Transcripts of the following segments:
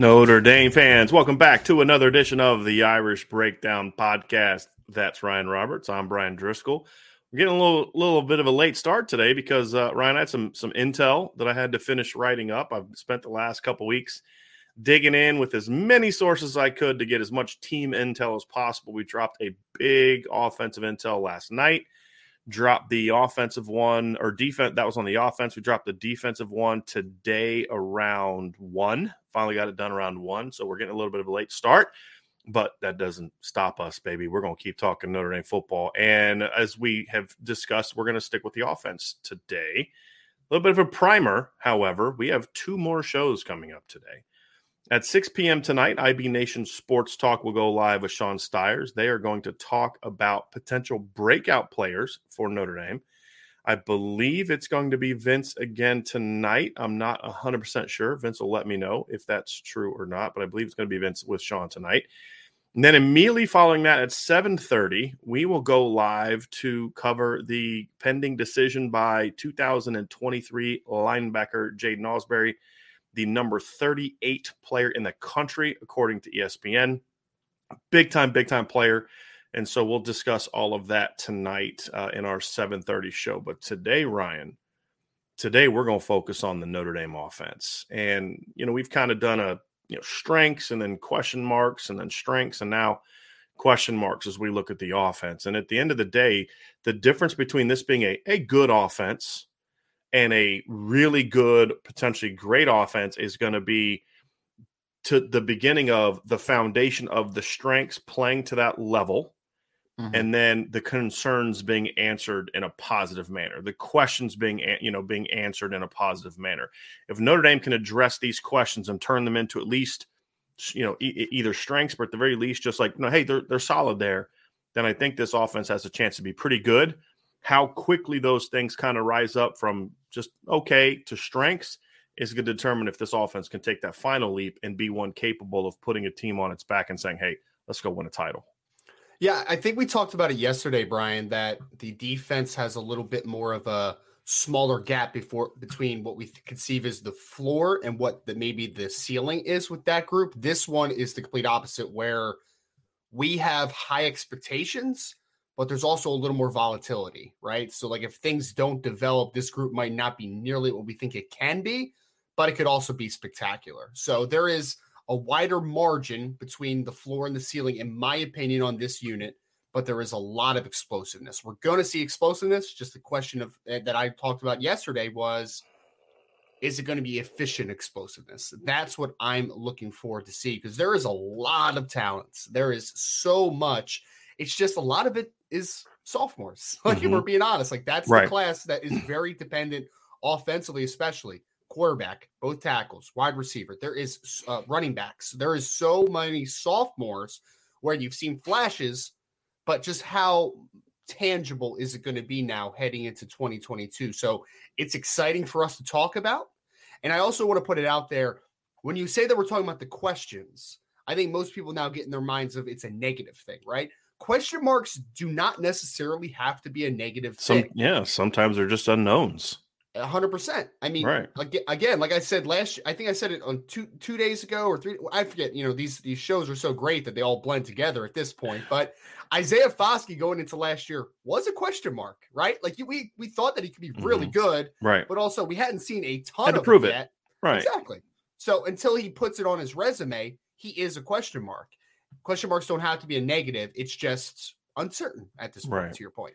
Notre Dame fans, welcome back to another edition of the Irish Breakdown Podcast. That's Ryan Roberts. I'm Brian Driscoll. We're getting a little little bit of a late start today because uh, Ryan I had some some intel that I had to finish writing up. I've spent the last couple weeks digging in with as many sources as I could to get as much team intel as possible. We dropped a big offensive intel last night dropped the offensive one or defense that was on the offense. We dropped the defensive one today around one. Finally got it done around one. So we're getting a little bit of a late start, but that doesn't stop us, baby. We're going to keep talking Notre Dame football. And as we have discussed, we're going to stick with the offense today. A little bit of a primer, however, we have two more shows coming up today. At 6 p.m. tonight, IB Nation Sports Talk will go live with Sean Stiers. They are going to talk about potential breakout players for Notre Dame. I believe it's going to be Vince again tonight. I'm not 100% sure. Vince will let me know if that's true or not, but I believe it's going to be Vince with Sean tonight. And then immediately following that at 7:30, we will go live to cover the pending decision by 2023 linebacker Jaiden Ausberry the number 38 player in the country, according to ESPN. Big time, big time player. And so we'll discuss all of that tonight uh, in our 7:30 show. But today, Ryan, today we're going to focus on the Notre Dame offense. And you know, we've kind of done a you know strengths and then question marks and then strengths and now question marks as we look at the offense. And at the end of the day, the difference between this being a, a good offense and a really good, potentially great offense is going to be to the beginning of the foundation of the strengths playing to that level mm-hmm. and then the concerns being answered in a positive manner the questions being you know being answered in a positive manner if notre dame can address these questions and turn them into at least you know e- either strengths but at the very least just like know hey they're, they're solid there then i think this offense has a chance to be pretty good how quickly those things kind of rise up from just okay to strengths is going to determine if this offense can take that final leap and be one capable of putting a team on its back and saying, hey, let's go win a title. Yeah, I think we talked about it yesterday, Brian, that the defense has a little bit more of a smaller gap before between what we conceive as the floor and what the maybe the ceiling is with that group. This one is the complete opposite where we have high expectations but there's also a little more volatility, right? So, like if things don't develop, this group might not be nearly what we think it can be, but it could also be spectacular. So, there is a wider margin between the floor and the ceiling, in my opinion, on this unit, but there is a lot of explosiveness. We're going to see explosiveness. Just the question of eh, that I talked about yesterday was is it going to be efficient explosiveness? That's what I'm looking forward to see because there is a lot of talents. There is so much. It's just a lot of it is sophomores. Like mm-hmm. we're being honest, like that's right. the class that is very dependent offensively, especially quarterback, both tackles, wide receiver. There is uh, running backs. There is so many sophomores where you've seen flashes, but just how tangible is it going to be now heading into 2022? So it's exciting for us to talk about. And I also want to put it out there when you say that we're talking about the questions, I think most people now get in their minds of it's a negative thing, right? Question marks do not necessarily have to be a negative Some, thing. yeah, sometimes they're just unknowns. Hundred percent. I mean, Right. again, like I said last, I think I said it on two two days ago or three. I forget. You know, these these shows are so great that they all blend together at this point. But Isaiah Foskey going into last year was a question mark, right? Like we we thought that he could be really mm-hmm. good, Right. but also we hadn't seen a ton Had to of prove it it. yet. Right. Exactly. So until he puts it on his resume, he is a question mark. Question marks don't have to be a negative. It's just uncertain at this point. Right. To your point.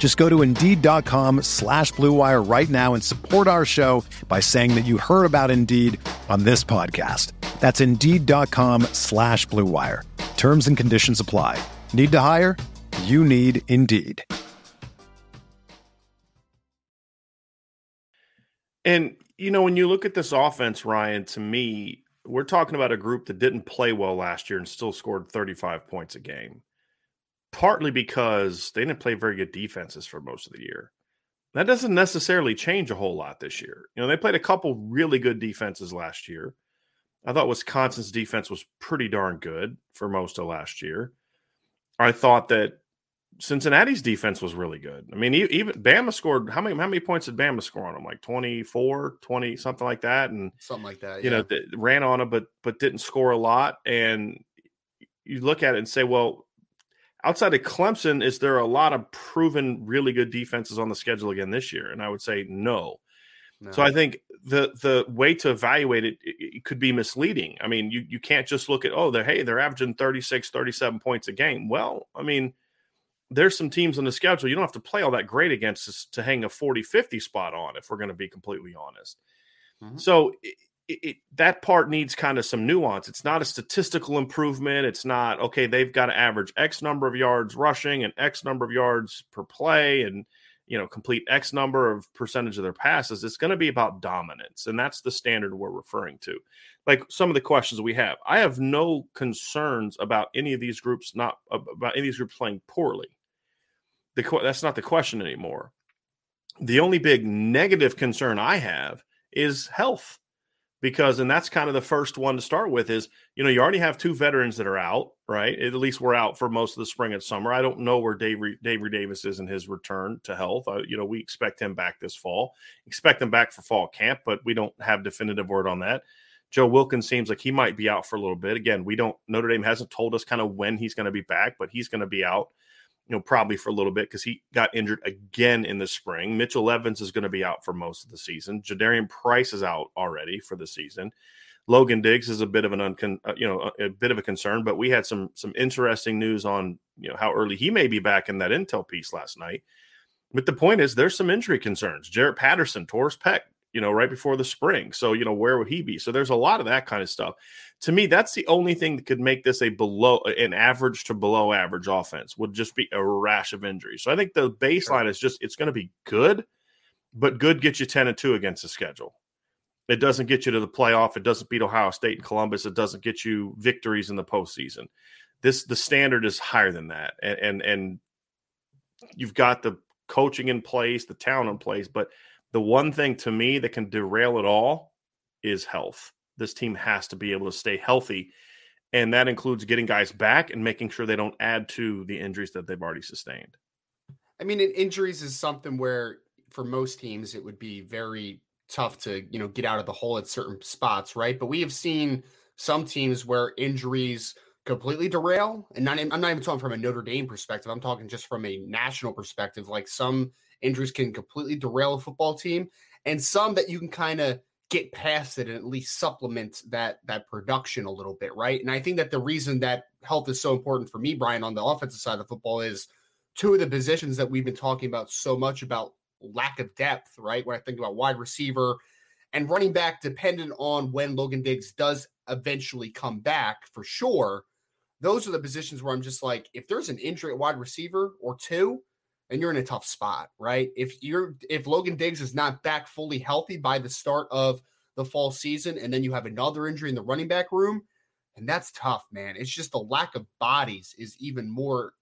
Just go to Indeed.com slash Blue Wire right now and support our show by saying that you heard about Indeed on this podcast. That's Indeed.com slash Blue Wire. Terms and conditions apply. Need to hire? You need Indeed. And you know, when you look at this offense, Ryan, to me, we're talking about a group that didn't play well last year and still scored 35 points a game. Partly because they didn't play very good defenses for most of the year. That doesn't necessarily change a whole lot this year. You know, they played a couple really good defenses last year. I thought Wisconsin's defense was pretty darn good for most of last year. I thought that Cincinnati's defense was really good. I mean, even Bama scored how many how many points did Bama score on them? Like 24, 20, something like that. And Something like that. you know, th- ran on them, but but didn't score a lot. And you look at it and say, well, outside of Clemson, is there a lot of proven really good defenses on the schedule again this year? And I would say no. No. So I think the the way to evaluate it, it, it could be misleading. I mean, you you can't just look at oh, they're hey, they're averaging 36, 37 points a game. Well, I mean, there's some teams on the schedule you don't have to play all that great against to, to hang a 40 50 spot on if we're going to be completely honest. Mhm. So it, it, that part needs kind of some nuance. It's not a statistical improvement. It's not okay. They've got to average X number of yards rushing and X number of yards per play, and you know complete X number of percentage of their passes. It's going to be about dominance, and that's the standard we're referring to. Like some of the questions we have, I have no concerns about any of these groups not about any of these groups playing poorly. The that's not the question anymore. The only big negative concern I have is health because and that's kind of the first one to start with is you know you already have two veterans that are out right? At least we're out for most of the spring and summer. I don't know where dave Reed davis is in his return to health. You know we expect him back this fall. Expect him back for fall camp but we don't have definitive word on that. Joe wilkins seems like he might be out for a little bit. Again we don't notre dame hasn't told us kind of when he's going to be back but he's going to be out you know, probably for a little bit because he got injured again in the spring. Mitchell Evans is going to be out for most of the season. Jadarian Price is out already for the season. Logan Diggs is a bit of an uncon, uh, you know, a, a bit of a concern, but we had some some interesting news on you know how early he may be back in that intel piece last night. But the point is, there's some injury concerns. Jarrett Patterson tore his pec, you know, right before the spring. So you know, where would he be? So there's a lot of that kind of stuff to me, that's the only thing that could make this a below an average to below average offense would just be a rash of injuries. So I think the baseline is just it's going to be good, but good gets you 10 and 2 against the schedule. It doesn't get you to the playoff. It doesn't beat Ohio State and Columbus. It doesn't get you victories in the postseason. This the standard is higher than that. And and, and you've got the coaching in place, the talent in place, but the one thing to me that can derail it all is health this team has to be able to stay healthy. And that includes getting guys back and making sure they don't add to the injuries that they've already sustained. I mean, injuries is something where for most teams it would be very tough to you know get out of the hole at certain spots, right? But we have seen some teams where injuries completely derail. And not, I'm not even talking from a Notre Dame perspective. I'm talking just from a national perspective. Like some injuries can completely derail a football team, and some that you can kind of get past it and at least supplement that that production a little bit, right? And I think that the reason that health is so important for me, Brian, on the offensive side of football is two of the positions that we've been talking about so much about lack of depth, right? When I think about wide receiver and running back, dependent on when Logan Diggs does eventually come back for sure. Those are the positions where I'm just like, if there's an injury at wide receiver or two, and you're in a tough spot, right? If you're if Logan Diggs is not back fully healthy by the start of the fall season, and then you have another injury in the running back room, and that's tough, man. It's just the lack of bodies is even more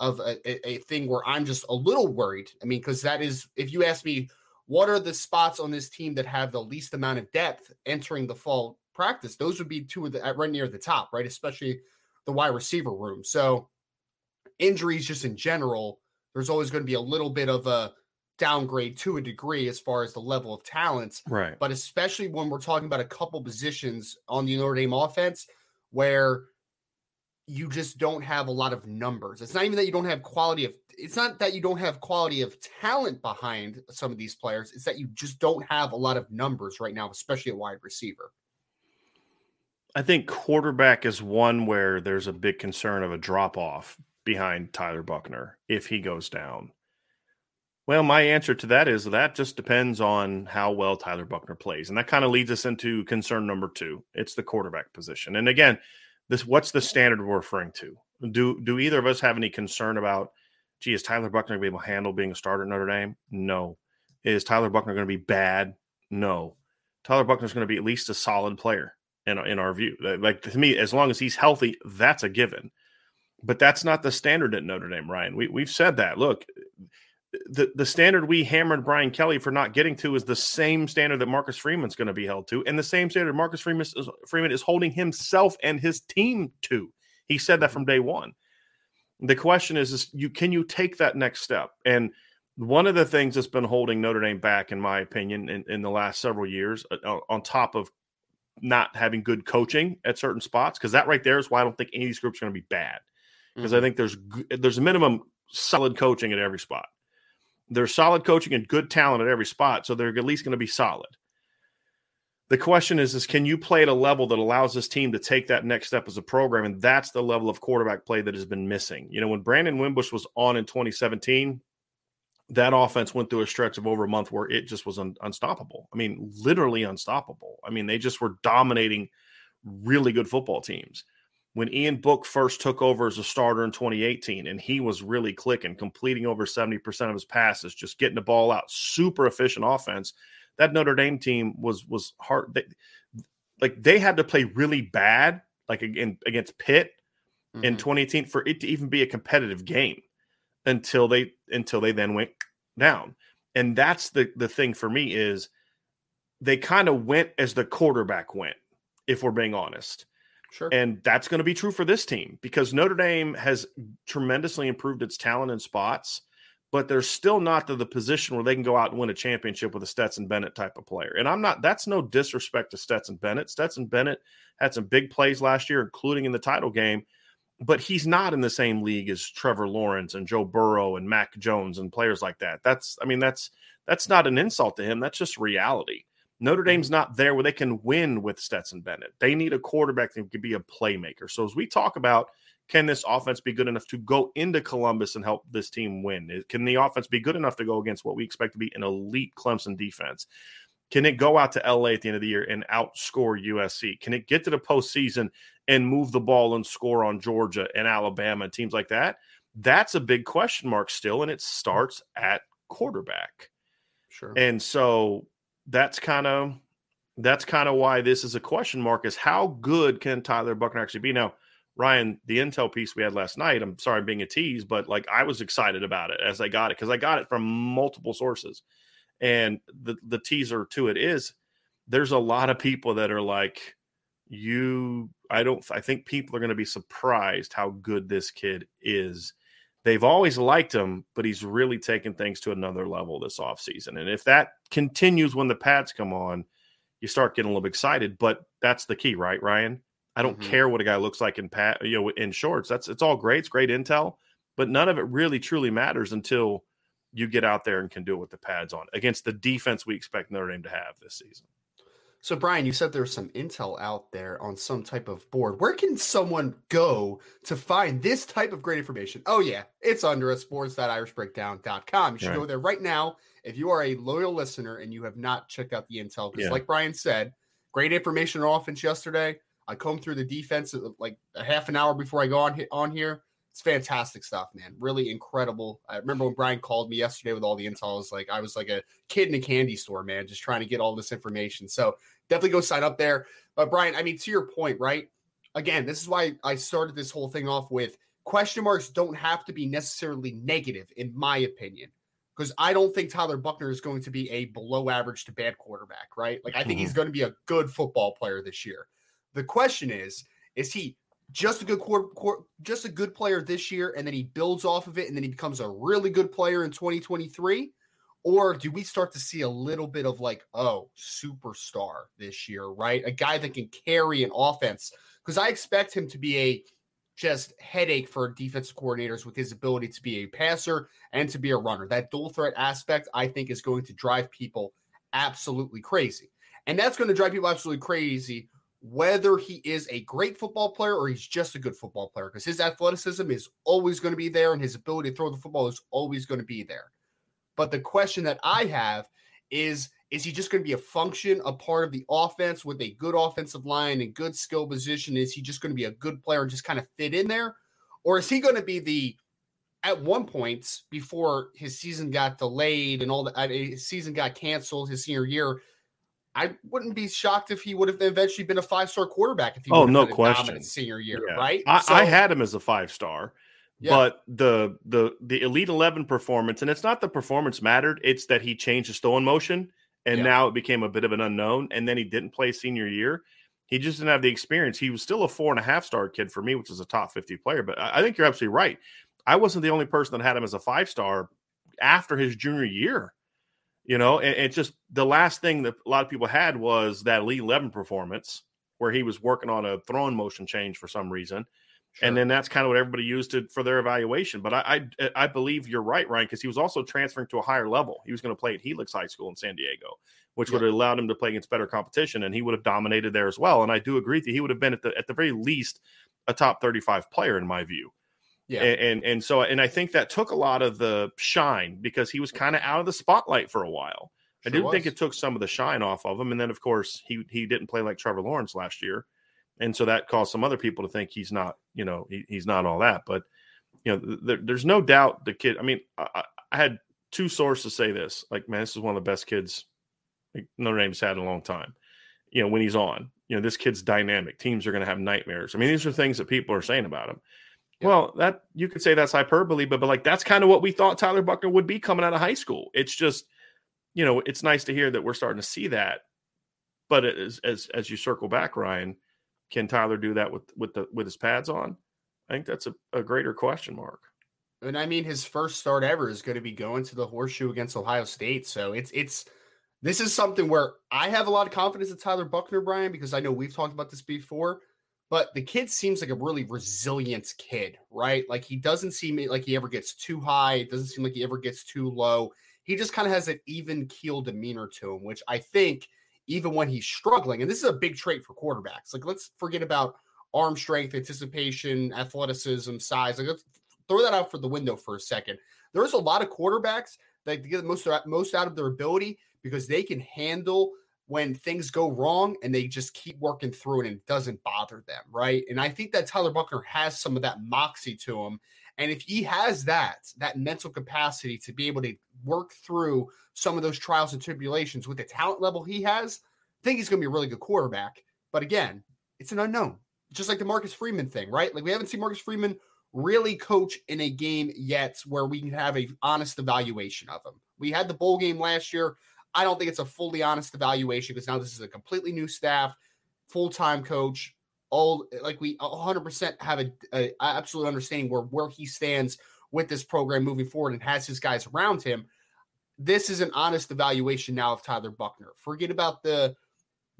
of a, a, thing where I'm just a little worried. I mean, because that is, if you ask me, what are the spots on this team that have the least amount of depth entering the fall practice? Those would be two of the right near the top, right? Especially the wide receiver room. So injuries, just in general there's always going to be a little bit of a downgrade to a degree as far as the level of talent. Right. But especially when we're talking about a couple positions on the Notre Dame offense where you just don't have a lot of numbers. It's not even that you don't have quality of it's not that you don't have quality of talent behind some of these players. It's that you just don't have a lot of numbers right now, especially a wide receiver. I think quarterback is one where there's a big concern of a drop off behind Tyler Buchner if he goes down? Well, my answer to that is that just depends on how well Tyler Buchner plays. And that kind of leads us into concern number two. It's the quarterback position. And again, this what's the standard we're referring to? Do do either of us have any concern about, gee, is Tyler Buchner going to be able to handle being a starter at Notre Dame? No. Is Tyler Buchner going to be bad? No. Tyler Buchner is going to be at least a solid player in, in our view. Like to me, as long as he's healthy, that's a given but that's not the standard at Notre Dame, Ryan. We, we've said that. Look, the, the standard we hammered Brian Kelly for not getting to is the same standard that Marcus Freeman's going to be held to, and the same standard Marcus Freeman is, uh, Freeman is holding himself and his team to. He said that mm-hmm. from day one. The question is, is you can you take that next step? And one of the things that's been holding Notre Dame back, in my opinion, in, in the last several years, uh, uh on top of not having good coaching at certain spots, because that right there is why I don't think any of these groups are going to be bad because mm-hmm. I think there's there's a minimum solid coaching at every spot. There's solid coaching and good talent at every spot, so they're at least going to be solid. The question is, is can you play at a level that allows this team to take that next step as a program? And that's the level of quarterback play that has been missing. You know, when Brandon Wimbush was on in 2017, that offense went through a stretch of over a month where it just was un- unstoppable. I mean, literally unstoppable. I mean, they just were dominating really good football teams when Ian Book first took over as a starter in 2018, and he was really clicking, completing over 70% of his passes, just getting the ball out, super efficient offense. That Notre Dame team was was hard. They, like they had to play really bad, like again against Pitt mm-hmm. in 2018 for it to even be a competitive game until they until they then went down. And that's the the thing for me is they kind of went as the quarterback went, if we're being honest Sure. And that's going to be true for this team because Notre Dame has tremendously improved its talent in spots, but they're still not to the position where they can go out and win a championship with a Stetson Bennett type of player. And I'm not, that's no disrespect to Stetson Bennett. Stetson Bennett had some big plays last year, including in the title game, but he's not in the same league as Trevor Lawrence and Joe Burrow and Mac Jones and players like that. That's, I mean, that's, that's not an insult to him. That's just reality. Notre. Dame's not there where they can win with Stetson Bennett. They need a quarterback that can be a playmaker. So as we talk about, can this offense be good enough to go into Columbus and help this team win? Can the offense be good enough to go against what we expect to be an elite Clemson defense? Can it go out to LA at the end of the year and outscore USC? Can it get to the postseason and move the ball and score on Georgia and Alabama and teams like that? That's a big question mark still, and it hmm. starts at quarterback. Sure. And so that's kind of that's kind of why this is a question mark is how good can Tyler Buchner actually be? Now, Ryan, the intel piece we had last night, I'm sorry being a tease, but like I was excited about it as I got it because I got it from multiple sources. And the the teaser to it is there's a lot of people that are like, you I don't I think people are going to be surprised how good this kid is they've always liked him, but he's really taken things to another level this offseason. And if that continues when the pads come on, you start getting a little excited. But that's the key, right, Ryan? I don't mm-hmm. care what a guy looks like in pat, you know, in shorts. That's it's all great. It's great intel, but none of it really truly matters until you get out there and can do it with the pads on against the defense we expect Notre Dame to have this season. So, Brian, you said there's some intel out there on some type of board. Where can someone go to find this type of great information? Oh, yeah, it's under a sports.irishbreakdown.com. You should right. go there right now if you are a loyal listener and you have not checked out the intel. Because, yeah. like Brian said, great information on offense yesterday. I combed through the defense uh, like a half an hour before I go on, on here. It's fantastic stuff, man. Really incredible. I remember when Brian called me yesterday with all the intel. I was like, I was like a kid in a candy store, man, just trying to get all this information. So definitely go sign up there. But Brian, I mean, to your point, right? Again, this is why I started this whole thing off with question marks don't have to be necessarily negative, in my opinion. Because I don't think Tyler Buchner is going to be a below average to bad quarterback, right? Like, I think mm-hmm. he's going to be a good football player this year. The question is, is he just a good quarter, just a good player this year, and then he builds off of it, and then he becomes a really good player in 2023? Or do we start to see a little bit of like, oh, superstar this year, right? A guy that can carry an offense. Because I expect him to be a just headache for defensive coordinators with his ability to be a passer and to be a runner. That dual threat aspect, I think, is going to drive people absolutely crazy. And that's going to drive people absolutely crazy whether he is a great football player or he's just a good football player because his athleticism is always going to be there and his ability to throw the football is always going to be there. But the question that I have is is he just going to be a function, a part of the offense with a good offensive line and good skill position? Is he just going to be a good player and just kind of fit in there? Or is he going to be the at one point before his season got delayed and all the his season got canceled his senior year? I wouldn't be shocked if he would have eventually been a five star quarterback if he oh no question senior year, yeah. right? I, so, I, had him as a five star, yeah. But the the the Elite Eleven performance, and it's not the performance mattered; it's that he changed his throwing motion, and yeah. now it became a bit of an unknown. And then he didn't play senior year; he just didn't have the experience. He was still a four and a half star kid for me, which is a top fifty player. But I think you're absolutely right. I wasn't the only person that had him as a five star after his junior year. You know, and it's just the last thing that a lot of people had was that Elite Eleven performance where he was working on a throwing motion change for some reason Sure. And then that's kind of what everybody used it for their evaluation. But I I, eh, I believe you're right, Ryan, because he was also transferring to a higher level. He was going to play at Helix High School in San Diego, which yeah. would have allowed him to play against better competition, and he would have dominated there as well. And I do agree that he would have been at the at the very least a top 35 player in my view. Yeah. And, and, and so and I think that took a lot of the shine because he was kind of out of the spotlight for a while. Sure I do think it took some of the shine off of him. And then of course he he didn't play like Trevor Lawrence last year and so that caused some other people to think he's not, you know, he, he's not all that. But you know, there, there's no doubt the kid. I mean, I, I, had two sources say this. Like, man, this is one of the best kids like Notre Dame's had in a long time. You know, when he's on, you know, this kid's dynamic. Teams are going to have nightmares. I mean, these are things that people are saying about him. Yeah. Well, that you could say that's hyperbole, but but like that's kind of what we thought Tyler Buchner would be coming out of high school. It's just, you know, it's nice to hear that we're starting to see that. But as as as you circle back, Ryan, can Tyler do that with with the with his pads on? I think that's a, a greater question mark. And I mean, his first start ever is going to be going to the horseshoe against Ohio State. So it's it's this is something where I have a lot of confidence in Tyler Buchner, Brian, because I know we've talked about this before. But the kid seems like a really resilient kid, right? Like he doesn't seem like he ever gets too high. It doesn't seem like he ever gets too low. He just kind of has an even keel demeanor to him, which I think – even when he's struggling. And this is a big trait for quarterbacks. Like, let's forget about arm strength, anticipation, athleticism, size. Like, let's throw that out for the window for a second. There's a lot of quarterbacks that get the most most out of their ability because they can handle when things go wrong and they just keep working through it and it doesn't bother them, right? And I think that Tyler Buchner has some of that moxie to him. And if he has that, that mental capacity to be able to work through some of those trials and tribulations with the talent level he has, I think he's going to be a really good quarterback. But again, it's an unknown, just like the Marcus Freeman thing, right? Like we haven't seen Marcus Freeman really coach in a game yet where we can have a honest evaluation of him. We had the bowl game last year. I don't think it's a fully honest evaluation because now this is a completely new staff, full time coach. All like we 100% have a, a absolute understanding where where he stands with this program moving forward and has his guys around him this is an honest evaluation now of Tyler Buchner. Forget about the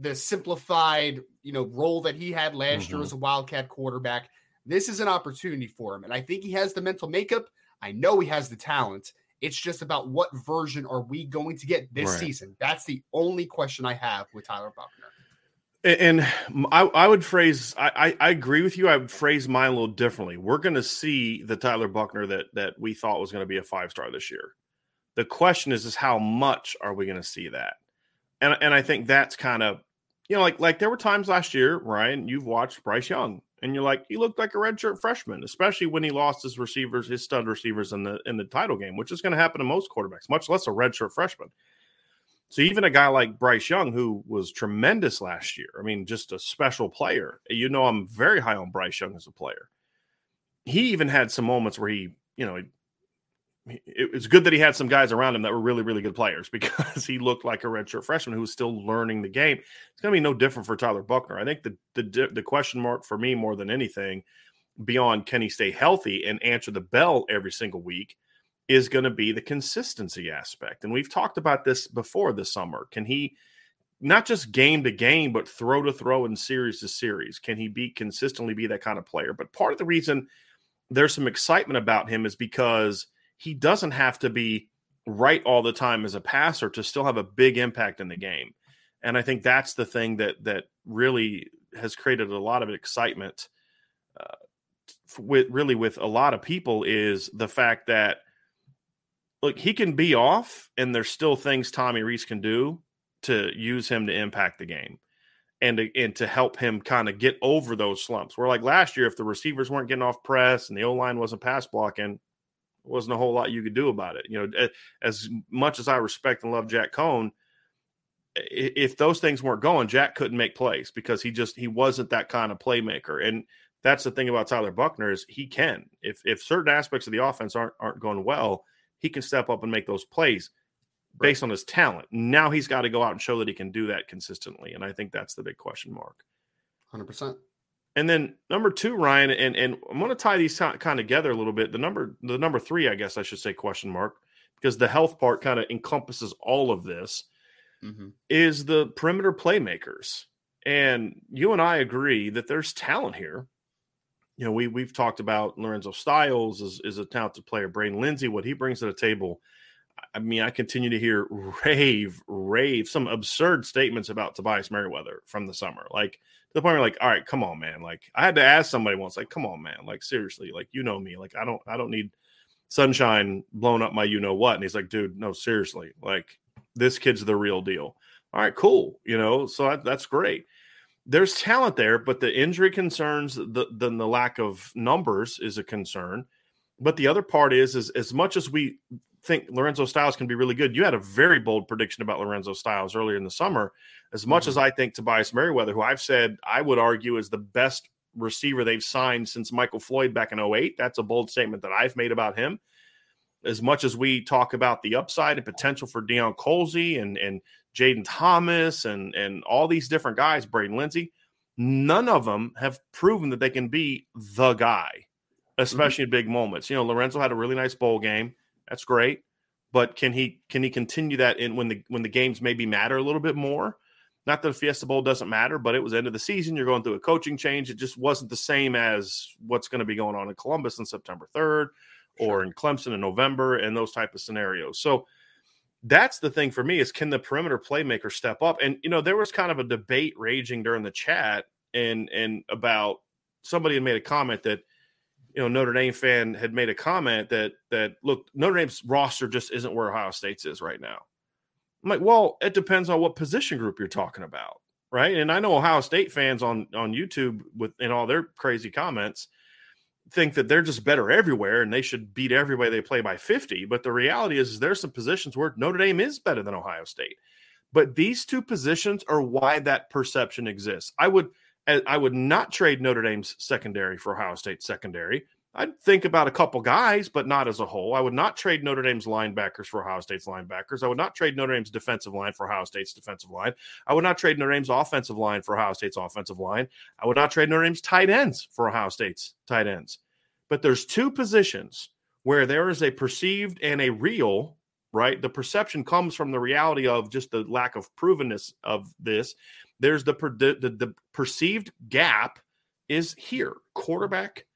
the simplified, you know, role that he had last mm-hmm. year as a Wildcat quarterback. This is an opportunity for him. And I think he has the mental makeup. I know he has the talent. It's just about what version are we going to get this right. season? That's the only question I have with Tyler Buchner. And I, I would phrase, I, I, agree with you. I would phrase mine a little differently. We're going to see the Tyler Buchner that that we thought was going to be a five star this year. The question is, is how much are we going to see that? And and I think that's kind of, you know, like like there were times last year, Ryan, you've watched Bryce Young, and you're like, he looked like a redshirt freshman, especially when he lost his receivers, his stud receivers in the in the title game, which is going to happen to most quarterbacks, much less a redshirt freshman. So even a guy like Bryce Young, who was tremendous last year, I mean, just a special player. You know, I'm very high on Bryce Young as a player. He even had some moments where he, you know, it, was good that he had some guys around him that were really, really good players because he looked like a redshirt freshman who was still learning the game. It's going to be no different for Tyler Buchner. I think the, the the question mark for me more than anything, beyond can he stay healthy and answer the bell every single week, is going to be the consistency aspect. And we've talked about this before this summer. Can he not just game to game, but throw to throw and series to series? Can he be consistently be that kind of player? But part of the reason there's some excitement about him is because he doesn't have to be right all the time as a passer to still have a big impact in the game. And I think that's the thing that that really has created a lot of excitement uh, with really with a lot of people is the fact that look, he can be off, and there's still things Tommy Rees can do to use him to impact the game and to, and to help him kind of get over those slumps. Where like last year, if the receivers weren't getting off press and the O line wasn't pass blocking, wasn't a whole lot you could do about it. You know, as much as I respect and love Jack Coan, if those things weren't going, Jack couldn't make plays because he just he wasn't that kind of playmaker. And that's the thing about Tyler Buchner is he can. If if certain aspects of the offense aren't aren't going well, he can step up and make those plays based on his talent. Now he's got to go out and show that he can do that consistently. And I think that's the big question mark. 100%. And then number two, Ryan, and, and I'm going to tie these kind of together a little bit. The number, the number three, I guess I should say question mark, because the health part kind of encompasses all of this, mm-hmm. is the perimeter playmakers. And you and I agree that there's talent here you know, we we've talked about Lorenzo Styles is, is a talented player. Braden Lenzy, what he brings to the table. I mean, I continue to hear rave, rave, some absurd statements about Tobias Merriweather from the summer. Like to the point where, like, all right, come on, man. Like, I had to ask somebody once, like, come on, man. Like, seriously, like, you know me. Like, I don't, I don't need sunshine blown up my, you know what. And he's like, dude, no, seriously, like, this kid's the real deal. All right, cool. You know, so that, that's great there's talent there, but the injury concerns, the then the lack of numbers is a concern. But the other part is, is as much as we think Lorenzo Styles can be really good, you had a very bold prediction about Lorenzo Styles earlier in the summer. As much mm-hmm. as I think Tobias Merriweather, who I've said I would argue is the best receiver they've signed since Michael Floyd back in 08, that's a bold statement that I've made about him. As much as we talk about the upside and potential for Deion Colzie and and Jayden Thomas and and all these different guys, Braden Lenzy, none of them have proven that they can be the guy, especially mm-hmm. in big moments. You know, Lorenzo had a really nice bowl game. That's great. But can he can he continue that in when the when the games maybe matter a little bit more? Not that the Fiesta Bowl doesn't matter, but it was end of the season. You're going through a coaching change. It just wasn't the same as what's going to be going on in Columbus on September 3rd or in Clemson in November and those type of scenarios. So that's the thing for me is can the perimeter playmaker step up? And you know, there was kind of a debate raging during the chat and and about somebody had made a comment that you know Notre Dame fan had made a comment that that look Notre Dame's roster just isn't where Ohio State's is right now. I'm like, well, it depends on what position group you're talking about, right? And I know Ohio State fans on on YouTube with in all their crazy comments think that they're just better everywhere and they should beat everybody they play by 50. But the reality is, is there's some positions where Notre Dame is better than Ohio State. But these two positions are why that perception exists. I would I would not trade Notre Dame's secondary for Ohio State's secondary. I'd think about a couple guys, but not as a whole. I would not trade Notre Dame's linebackers for Ohio State's linebackers. I would not trade Notre Dame's defensive line for Ohio State's defensive line. I would not trade Notre Dame's offensive line for Ohio State's offensive line. I would not trade Notre Dame's tight ends for Ohio State's tight ends. But there's two positions where there is a perceived and a real right? The perception comes from the reality of just the lack of provenness of this. There's the the, the perceived gap is here, quarterback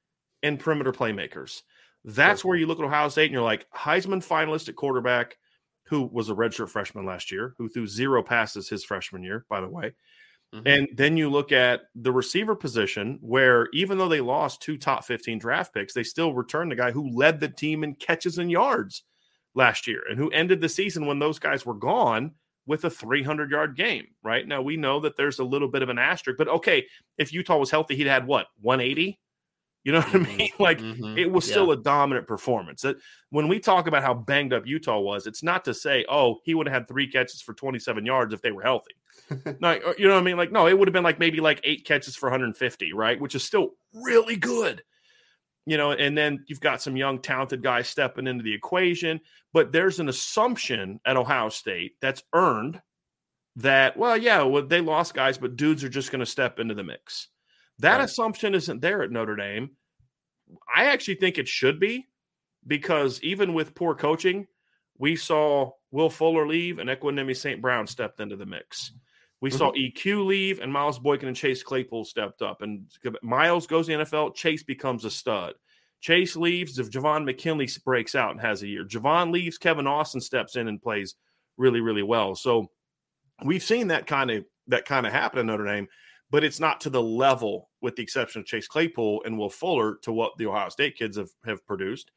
and perimeter playmakers. That's sure. where you look at Ohio State and you're like Heisman finalist at quarterback, who was a redshirt freshman last year, who threw zero passes his freshman year, by the way. Mm-hmm. And then you look at the receiver position, where even though they lost two top 15 draft picks, they still returned the guy who led the team in catches and yards last year and who ended the season when those guys were gone with a 300 yard game, right? Now we know that there's a little bit of an asterisk, but okay, if Utah was healthy, he'd had what, 180? You know what mm-hmm. I mean? Like mm-hmm. it was still a dominant performance. That when we talk about how banged up Utah was, it's not to say, oh, he would have had three catches for 27 yards if they were healthy. no, uh, you know what I mean? Like, no, it would have been like maybe like eight catches for 150, right? Which is still really good. You know, and then you've got some young, talented guys stepping into the equation. But there's an assumption at Ohio State that's earned that, well, yeah, well, they lost guys, but dudes are just going to step into the mix. That right. assumption isn't there at Notre Dame. I actually think it should be because even with poor coaching, we saw Will Fuller leave and Equanimeous St. Brown stepped into the mix. We mm-hmm. saw EQ leave, and Miles Boykin and Chase Claypool stepped up. And Miles goes to the NFL. Chase becomes a stud. Chase leaves. If Javon McKinley breaks out and has a year, Javon leaves. Kevin Austin steps in and plays really, really well. So we've seen that kind of that kind of happen in Notre Dame, but it's not to the level, with the exception of Chase Claypool and Will Fuller, to what the Ohio State kids have have produced.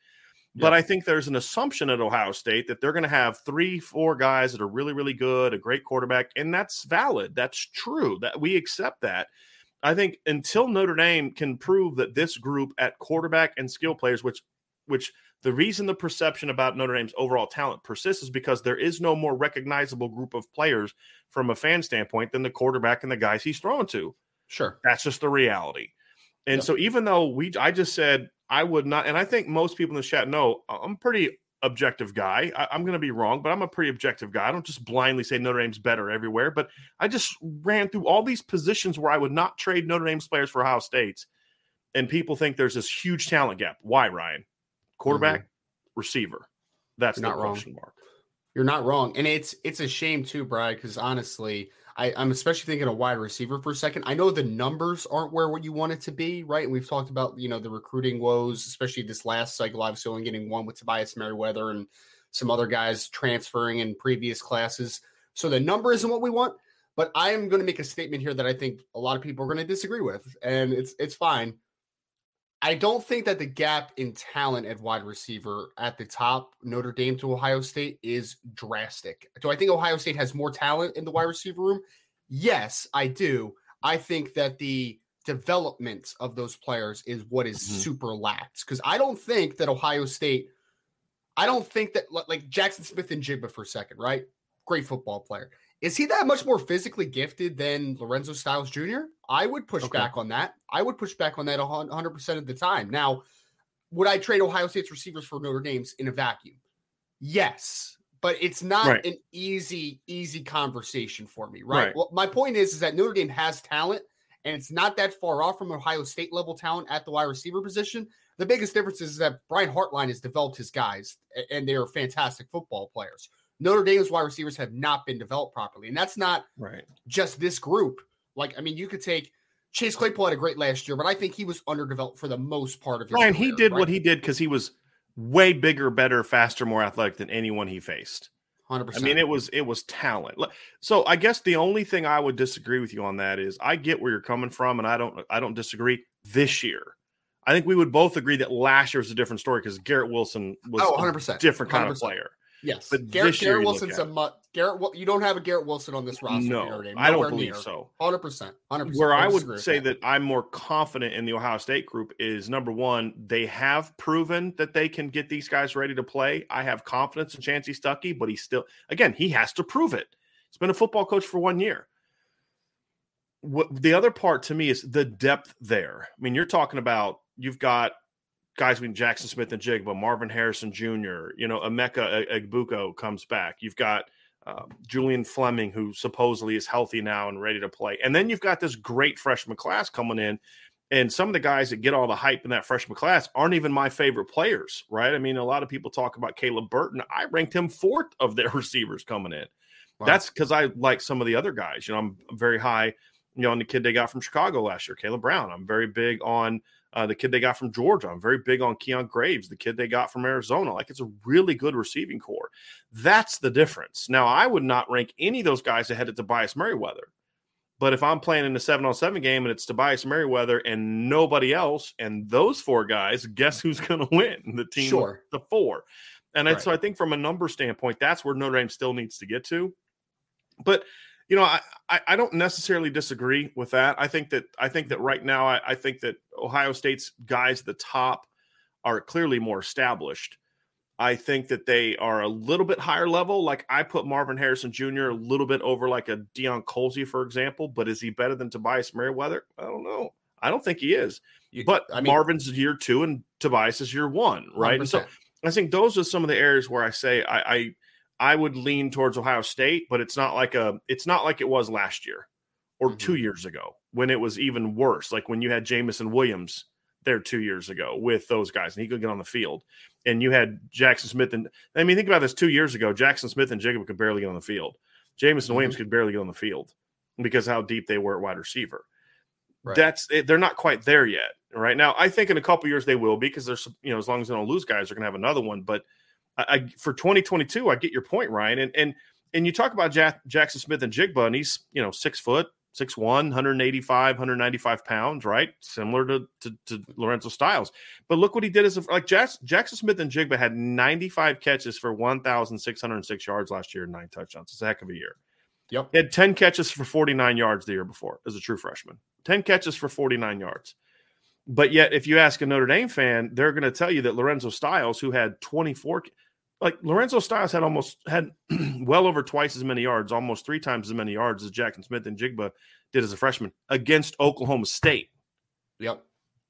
But I think there's an assumption at Ohio State that they're going to have three, four guys that are really, really good, a great quarterback, and that's valid. That's true. That we accept that. I think until Notre Dame can prove that this group at quarterback and skill players, which which the reason the perception about Notre Dame's overall talent persists is because there is no more recognizable group of players from a fan standpoint than the quarterback and the guys he's thrown to. Sure. That's just the reality. And yep. so even though we I just said I would not, and I think most people in the chat know I'm a pretty objective guy. I, am going to be wrong, but I'm a pretty objective guy. I don't just blindly say Notre Dame's better everywhere, but I just ran through all these positions where I would not trade Notre Dame's players for Ohio State's. And people think there's this huge talent gap. Why, Ryan? Quarterback, mm-hmm. receiver. That's You're not wrong. mark. You're not wrong. And it's it's a shame too, Brian, because honestly, I, am especially thinking a wide receiver for a second. I know the numbers aren't where what you want it to be, right? And we've talked about you know the recruiting woes, especially this last cycle. Obviously, only getting one with Tobias Merriweather and some other guys transferring in previous classes. So the number isn't what we want. But I am going to make a statement here that I think a lot of people are going to disagree with, and it's it's fine. I don't think that the gap in talent at wide receiver at the top, Notre Dame to Ohio State, is drastic. Do I think Ohio State has more talent in the wide receiver room? Yes, I do. I think that the development of those players is what is mm-hmm. super lacked because I don't think that Ohio State, I don't think that like Jackson Smith-Njigba for a second, right? Great football player. Is he that much more physically gifted than Lorenzo Styles Jr.? I would push okay. back on that. I would push back on that 100% of the time. Now, would I trade Ohio State's receivers for Notre Dame's in a vacuum? Yes, but it's not right. an easy, easy conversation for me, right? right? Well, my point is, is that Notre Dame has talent, and it's not that far off from Ohio State level talent at the wide receiver position. The biggest difference is that Brian Hartline has developed his guys, and they are fantastic football players. Notre Dame's wide receivers have not been developed properly. And that's not right. just this group. Like, I mean, you could take Chase Claypool had a great last year, but I think he was underdeveloped for the most part of his Ryan, career, he did right? what he did because he was way bigger, better, faster, more athletic than anyone he faced. 100%. I mean, it was it was talent. So I guess the only thing I would disagree with you on that is I get where you're coming from, and I don't I don't disagree this year. I think we would both agree that last year was a different story because Garrett Wilson was oh, 100%, a different kind 100%. of player. Yes, but Garrett, Garrett Wilson's a mu- Garrett. You don't have a Garrett Wilson on this roster. No, I don't believe near. so. Hundred percent. Hundred percent. Where I would say that. that I'm more confident in the Ohio State group is number one, they have proven that they can get these guys ready to play. I have confidence in Chansi Stuckey, but he's still again he has to prove it. He's been a football coach for one year. What the other part to me is the depth there. I mean, you're talking about you've got guys between Jackson Smith-Njigba, Marvin Harrison Jr., you know, Emeka Egbuka comes back. You've got um, Julian Fleming, who supposedly is healthy now and ready to play. And then you've got this great freshman class coming in. And some of the guys that get all the hype in that freshman class aren't even my favorite players, right? I mean, a lot of people talk about Caleb Burton. I ranked him fourth of their receivers coming in. Wow. That's because I like some of the other guys. You know, I'm very high, you know, on the kid they got from Chicago last year, Kaleb Brown. I'm very big on uh, the kid they got from Georgia. I'm very big on Kyion Grayes, the kid they got from Arizona. Like it's a really good receiving corps. That's the difference. Now, I would not rank any of those guys ahead of Tobias Merriweather. But if I'm playing in a seven on seven game and it's Tobias Merriweather and nobody else, and those four guys, guess who's going to win? The team, sure. the four. And right. so I think from a number standpoint, that's where Notre Dame still needs to get to. But you know, I, I don't necessarily disagree with that. I think that I think that right now, I, I think that Ohio State's guys at the top are clearly more established. I think that they are a little bit higher level. Like I put Marvin Harrison Jr. a little bit over like a Deion Colzie, for example. But is he better than Tobias Merriweather? I don't know. I don't think he is. You, but I mean, Marvin's year two and Tobias is year one, right? 100%. And so I think those are some of the areas where I say I, I I would lean towards Ohio State, but it's not like a it's not like it was last year or mm-hmm. two years ago when it was even worse. Like when you had Jameson Williams there two years ago with those guys, and he could get on the field. And you had Jackson Smith, and I mean, think about this: two years ago, Jackson Smith and Jacob could barely get on the field. Jameson mm-hmm. Williams could barely get on the field because how deep they were at wide receiver. Right. That's eh, they're not quite there yet. Right now, I think in a couple years they will be because there's you know as long as they don't lose guys, they're going to have another one. But I, for 2022, I get your point, Ryan. And and and you talk about Jack, Jaxon Smith-Njigba, and he's you know six foot, six one, 185, 195 pounds, right? Similar to, to, to Lorenzo Styles. But look what he did as a, like Jackson, Jaxon Smith-Njigba had 95 catches for 1,606 yards last year and nine touchdowns. It's a heck of a year. Yep. He had 10 catches for 49 yards the year before as a true freshman. 10 catches for 49 yards. But yet, if you ask a Notre Dame fan, they're going to tell you that Lorenzo Styles, who had 24, like Lorenzo Styles had almost had well over twice as many yards, almost three times as many yards as Jaxon Smith-Njigba did as a freshman against Oklahoma State. Yep.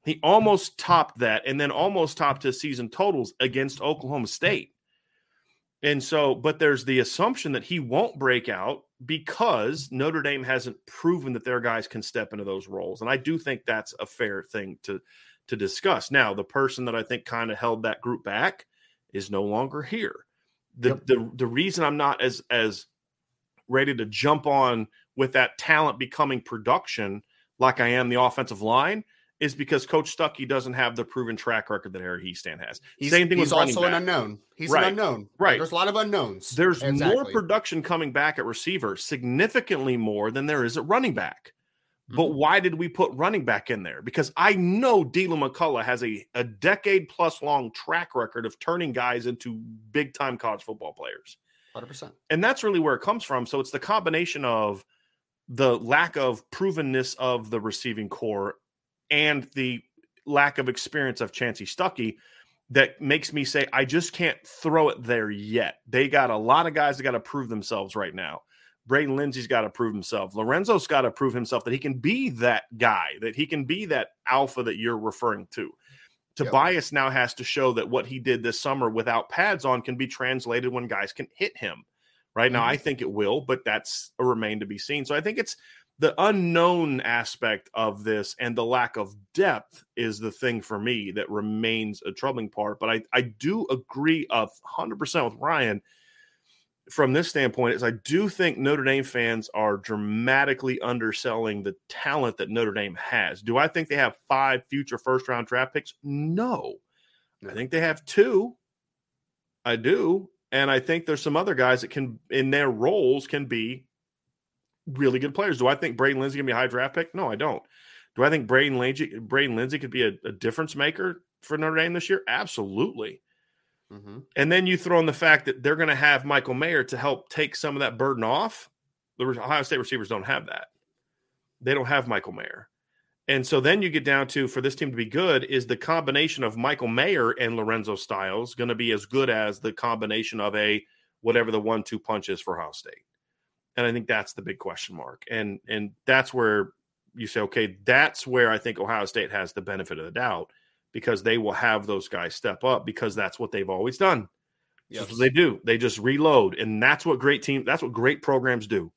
He almost topped that and then almost topped his season totals against Oklahoma State. And so, but there's the assumption that he won't break out because Notre Dame hasn't proven that their guys can step into those roles. And I do think that's a fair thing to to discuss. Now, the person that I think kind of held that group back is no longer here. The yep. the the reason I'm not as as ready to jump on with that talent becoming production like I am the offensive line is because Coach Stuckey doesn't have the proven track record that Harry Hiestand has. He's, Same thing he's with also an unknown. He's right. an unknown. Right. There's a lot of unknowns. There's exactly. more production coming back at receiver, significantly more than there is at running back. Mm-hmm. But why did we put running back in there? Because I know Deland McCullough has a, a decade plus long track record of turning guys into big time college football players. 100%. And that's really where it comes from. So it's the combination of the lack of provenness of the receiving corps and the lack of experience of Chansi Stuckey that makes me say I just can't throw it there yet. They got a lot of guys that got to prove themselves right now. Braden Lenzy's got to prove himself. Lorenzo's got to prove himself that he can be that guy, that he can be that alpha that you're referring to. Tobias yep. now has to show that what he did this summer without pads on can be translated when guys can hit him. Right mm-hmm. now, I think it will, but that's a remain to be seen. So I think it's the unknown aspect of this and the lack of depth is the thing for me that remains a troubling part. But I, I do agree a hundred percent with Ryan from this standpoint is I do think Notre Dame fans are dramatically underselling the talent that Notre Dame has. Do I think they have five future first round draft picks? No. I think they have two. I do. And I think there's some other guys that can in their roles can be really good players. Do I think Braden Lenzy can be a high draft pick? No, I don't. Do I think Braden Lenzy, Braden Lenzy could be a, a difference maker for Notre Dame this year? Absolutely. Mm-hmm. And then you throw in the fact that they're going to have Michael Mayer to help take some of that burden off. The Ohio State receivers don't have that. They don't have Michael Mayer. And so then you get down to for this team to be good, is the combination of Michael Mayer and Lorenzo Styles going to be as good as the combination of a whatever the one two punch is for Ohio State? And I think that's the big question mark. And and that's where you say, okay, that's where I think Ohio State has the benefit of the doubt because they will have those guys step up because that's what they've always done. Yes. That's what they do. They just reload. And that's what great team, that's what great programs do.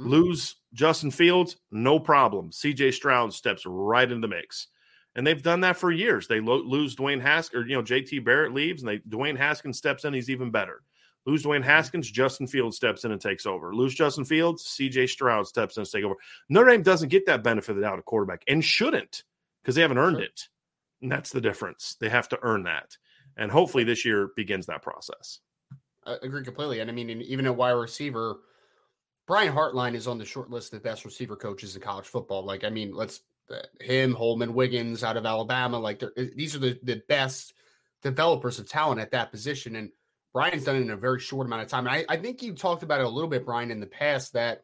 Mm-hmm. Lose Justin Fields, no problem. CJ Stroud steps right into the mix. And they've done that for years. They lo- lose Dwayne Haskins, or, you know, JT Barrett leaves and they Dwayne Haskins steps in, he's even better. Lose Dwayne Haskins, Justin Fields steps in and takes over. Lose Justin Fields, CJ Stroud steps in and takes over. Notre Dame doesn't get that benefit out of quarterback and shouldn't because they haven't earned sure. it. And that's the difference. They have to earn that. And hopefully this year begins that process. I agree completely. And I mean, even a wide receiver, Brian Hartline is on the short list of best receiver coaches in college football. Like, I mean, let's uh, him, Holmon, Wiggins out of Alabama. Like, these are the, the best developers of talent at that position. And Brian's done it in a very short amount of time. And I, I think you talked about it a little bit, Brian, in the past that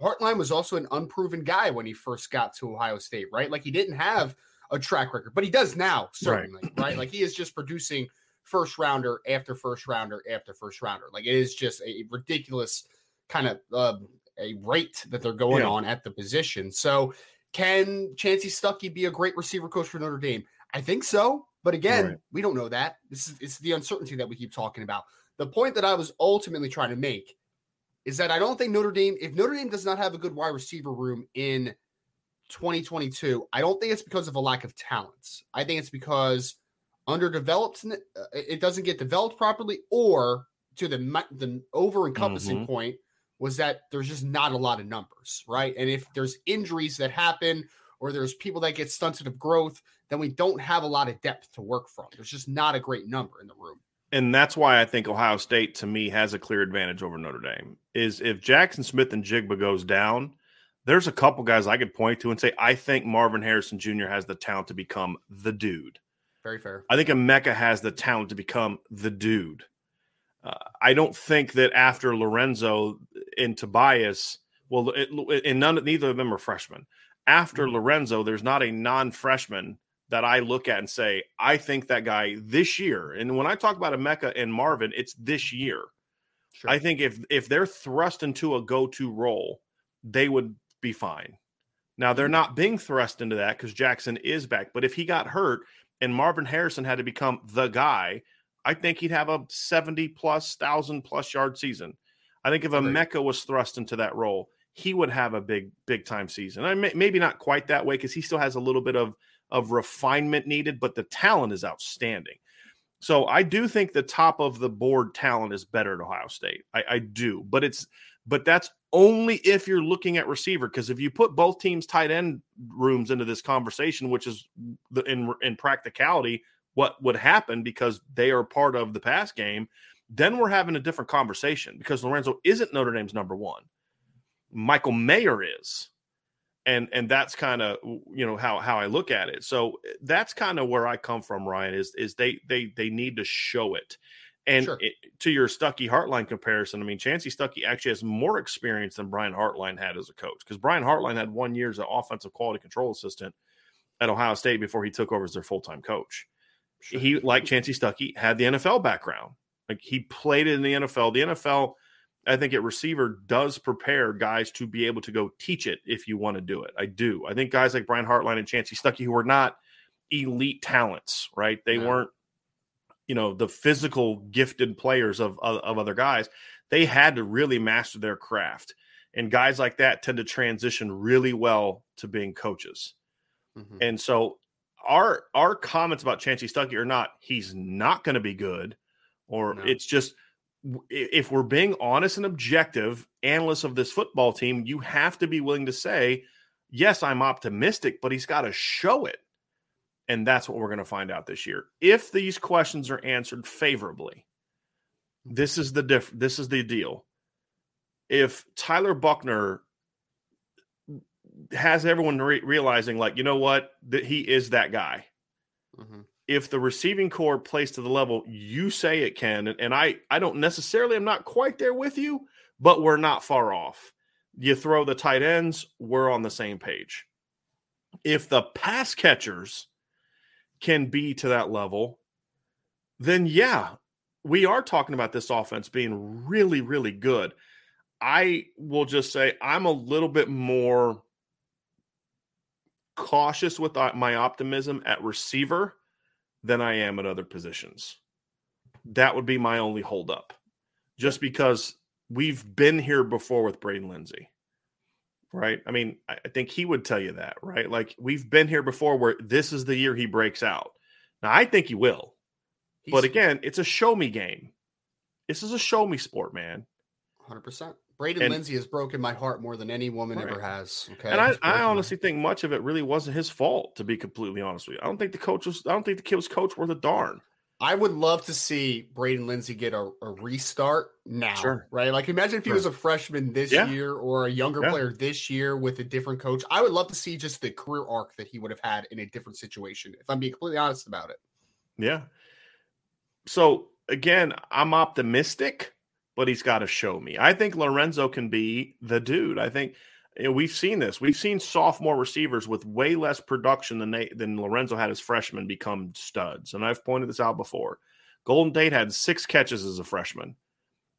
Hartline was also an unproven guy when he first got to Ohio State, right? Like, he didn't have a track record, but he does now, certainly, right? right? Like, he is just producing first rounder after first rounder after first rounder. Like, it is just a ridiculous kind of uh, a rate that they're going yeah. on at the position. So, can Chansi Stuckey be a great receiver coach for Notre Dame? I think so. But again, right. we don't know that. This is it's the uncertainty that we keep talking about. The point that I was ultimately trying to make is that I don't think Notre Dame, if Notre Dame does not have a good wide receiver room in 2022, I don't think it's because of a lack of talents. I think it's because underdeveloped, uh, it doesn't get developed properly, or to the the over encompassing mm-hmm. point was that there's just not a lot of numbers, right? And if there's injuries that happen or there's people that get stunted of growth, then we don't have a lot of depth to work from. There's just not a great number in the room. And that's why I think Ohio State to me has a clear advantage over Notre Dame. Is if Jaxon Smith-Njigba goes down, there's a couple guys I could point to and say I think Marvin Harrison Jr. has the talent to become the dude. Very fair. I think Emeka has the talent to become the dude. Uh, I don't think that after Lorenzo and Tobias, well, it, and none, neither of them are freshmen. After mm-hmm. Lorenzo, there's not a non-freshman that I look at and say, I think that guy this year. And when I talk about Emeka and Marvin, it's this year. Sure. I think if if they're thrust into a go-to role, they would be fine. Now they're mm-hmm. not being thrust into that because Jackson is back. But if he got hurt and Marvin Harrison had to become the guy, I think he'd have a 70 plus thousand plus yard season. I think if Emeka was thrust into that role, he would have a big, big time season. I may, maybe not quite that way because he still has a little bit of of refinement needed, but the talent is outstanding. So I do think the top of the board talent is better at Ohio State. I, I do, but it's but that's only if you're looking at receiver. Because if you put both teams' tight end rooms into this conversation, which is the, in in practicality what would happen because they are part of the pass game, then we're having a different conversation because Lorenzo isn't Notre Dame's number one. Michael Mayer is. And and that's kind of you know how how I look at it. So that's kind of where I come from, Ryan, is is they they they need to show it. And sure. it, to your Stuckey Hartline comparison, I mean, Chansi Stuckey actually has more experience than Brian Hartline had as a coach because Brian Hartline had one year as an offensive quality control assistant at Ohio State before he took over as their full time coach. Sure. He, like Chansi Stuckey, had the NFL background. Like he played in the NFL. The NFL, I think at receiver does prepare guys to be able to go teach it if you want to do it. I do. I think guys like Brian Hartline and Chansi Stuckey, who were not elite talents, right? They yeah. weren't, you know, the physical gifted players of, of, of other guys. They had to really master their craft. And guys like that tend to transition really well to being coaches. Mm-hmm. And so our our comments about Chansi Stuckey are not he's not going to be good, or no. it's just if we're being honest and objective analysts of this football team, you have to be willing to say, yes, I'm optimistic, but he's got to show it. And that's what we're going to find out this year. If these questions are answered favorably, this is the diff this is the deal. If Tyler Buchner has everyone re- realizing, like, you know what, that he is that guy. Mm-hmm. If the receiving corps plays to the level you say it can, and I, I don't necessarily, I'm not quite there with you, but we're not far off. You throw the tight ends, we're on the same page. If the pass catchers can be to that level, then yeah, we are talking about this offense being really, really good. I will just say I'm a little bit more cautious with uh, my optimism at receiver than I am at other positions. That would be my only holdup, just because we've been here before with Braden Lenzy. Right? I mean, I think he would tell you that, right? Like we've been here before where this is the year he breaks out. Now, I think he will. He's, but again, it's a show me game. This is a show me sport, man. 100%. Braden and, Lenzy has broken my heart more than any woman right. ever has. Okay. And I, I honestly my... think much of it really wasn't his fault, to be completely honest with you. I don't think the coach was, I don't think the kid was coach worth a darn. I would love to see Braden Lenzy get a, a restart now, sure. right? Like, imagine if he was a freshman this yeah. year or a younger yeah. player this year with a different coach. I would love to see just the career arc that he would have had in a different situation, if I'm being completely honest about it. Yeah. So, again, I'm optimistic, but he's got to show me. I think Lorenzo can be the dude. I think we've seen this. We've seen sophomore receivers with way less production than they than Lorenzo had as freshmen become studs. And I've pointed this out before. Golden Tate had six catches as a freshman.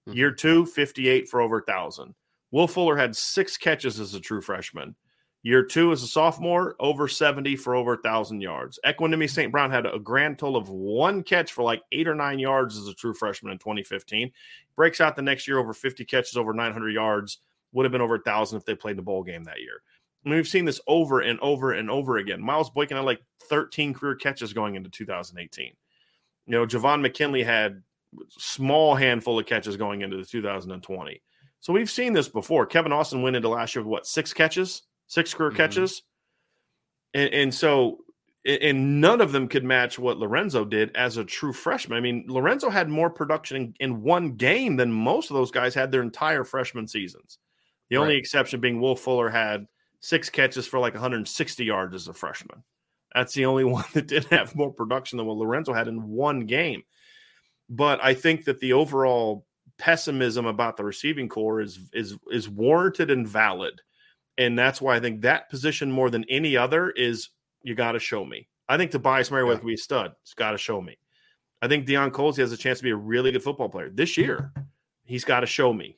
Mm-hmm. Year two, 58 for over a thousand. Will Fuller had six catches as a true freshman. Year two as a sophomore, over 70 for over a thousand yards. Equanimeous St. Brown had a grand total of one catch for like eight or nine yards as a true freshman in 2015. Breaks out the next year over 50 catches, over 900 yards would have been over a thousand if they played the bowl game that year. I mean, we've seen this over and over and over again. Miles Boykin had like 13 career catches going into 2018. You know, Javon McKinley had a small handful of catches going into the 2020. So we've seen this before. Kevin Austin went into last year with what six catches, six career mm-hmm. catches, and, and so and none of them could match what Lorenzo did as a true freshman. I mean, Lorenzo had more production in, in one game than most of those guys had their entire freshman seasons. The only exception being Will Fuller had six catches for like 160 yards as a freshman. That's the only one that did have more production than what Lorenzo had in one game. But I think that the overall pessimism about the receiving corps is is is warranted and valid. And that's why I think that position more than any other is you got to show me. I think Tobias Merriweather yeah. can be a stud. It's got to show me. I think Deion Colzie has a chance to be a really good football player this year. He's got to show me.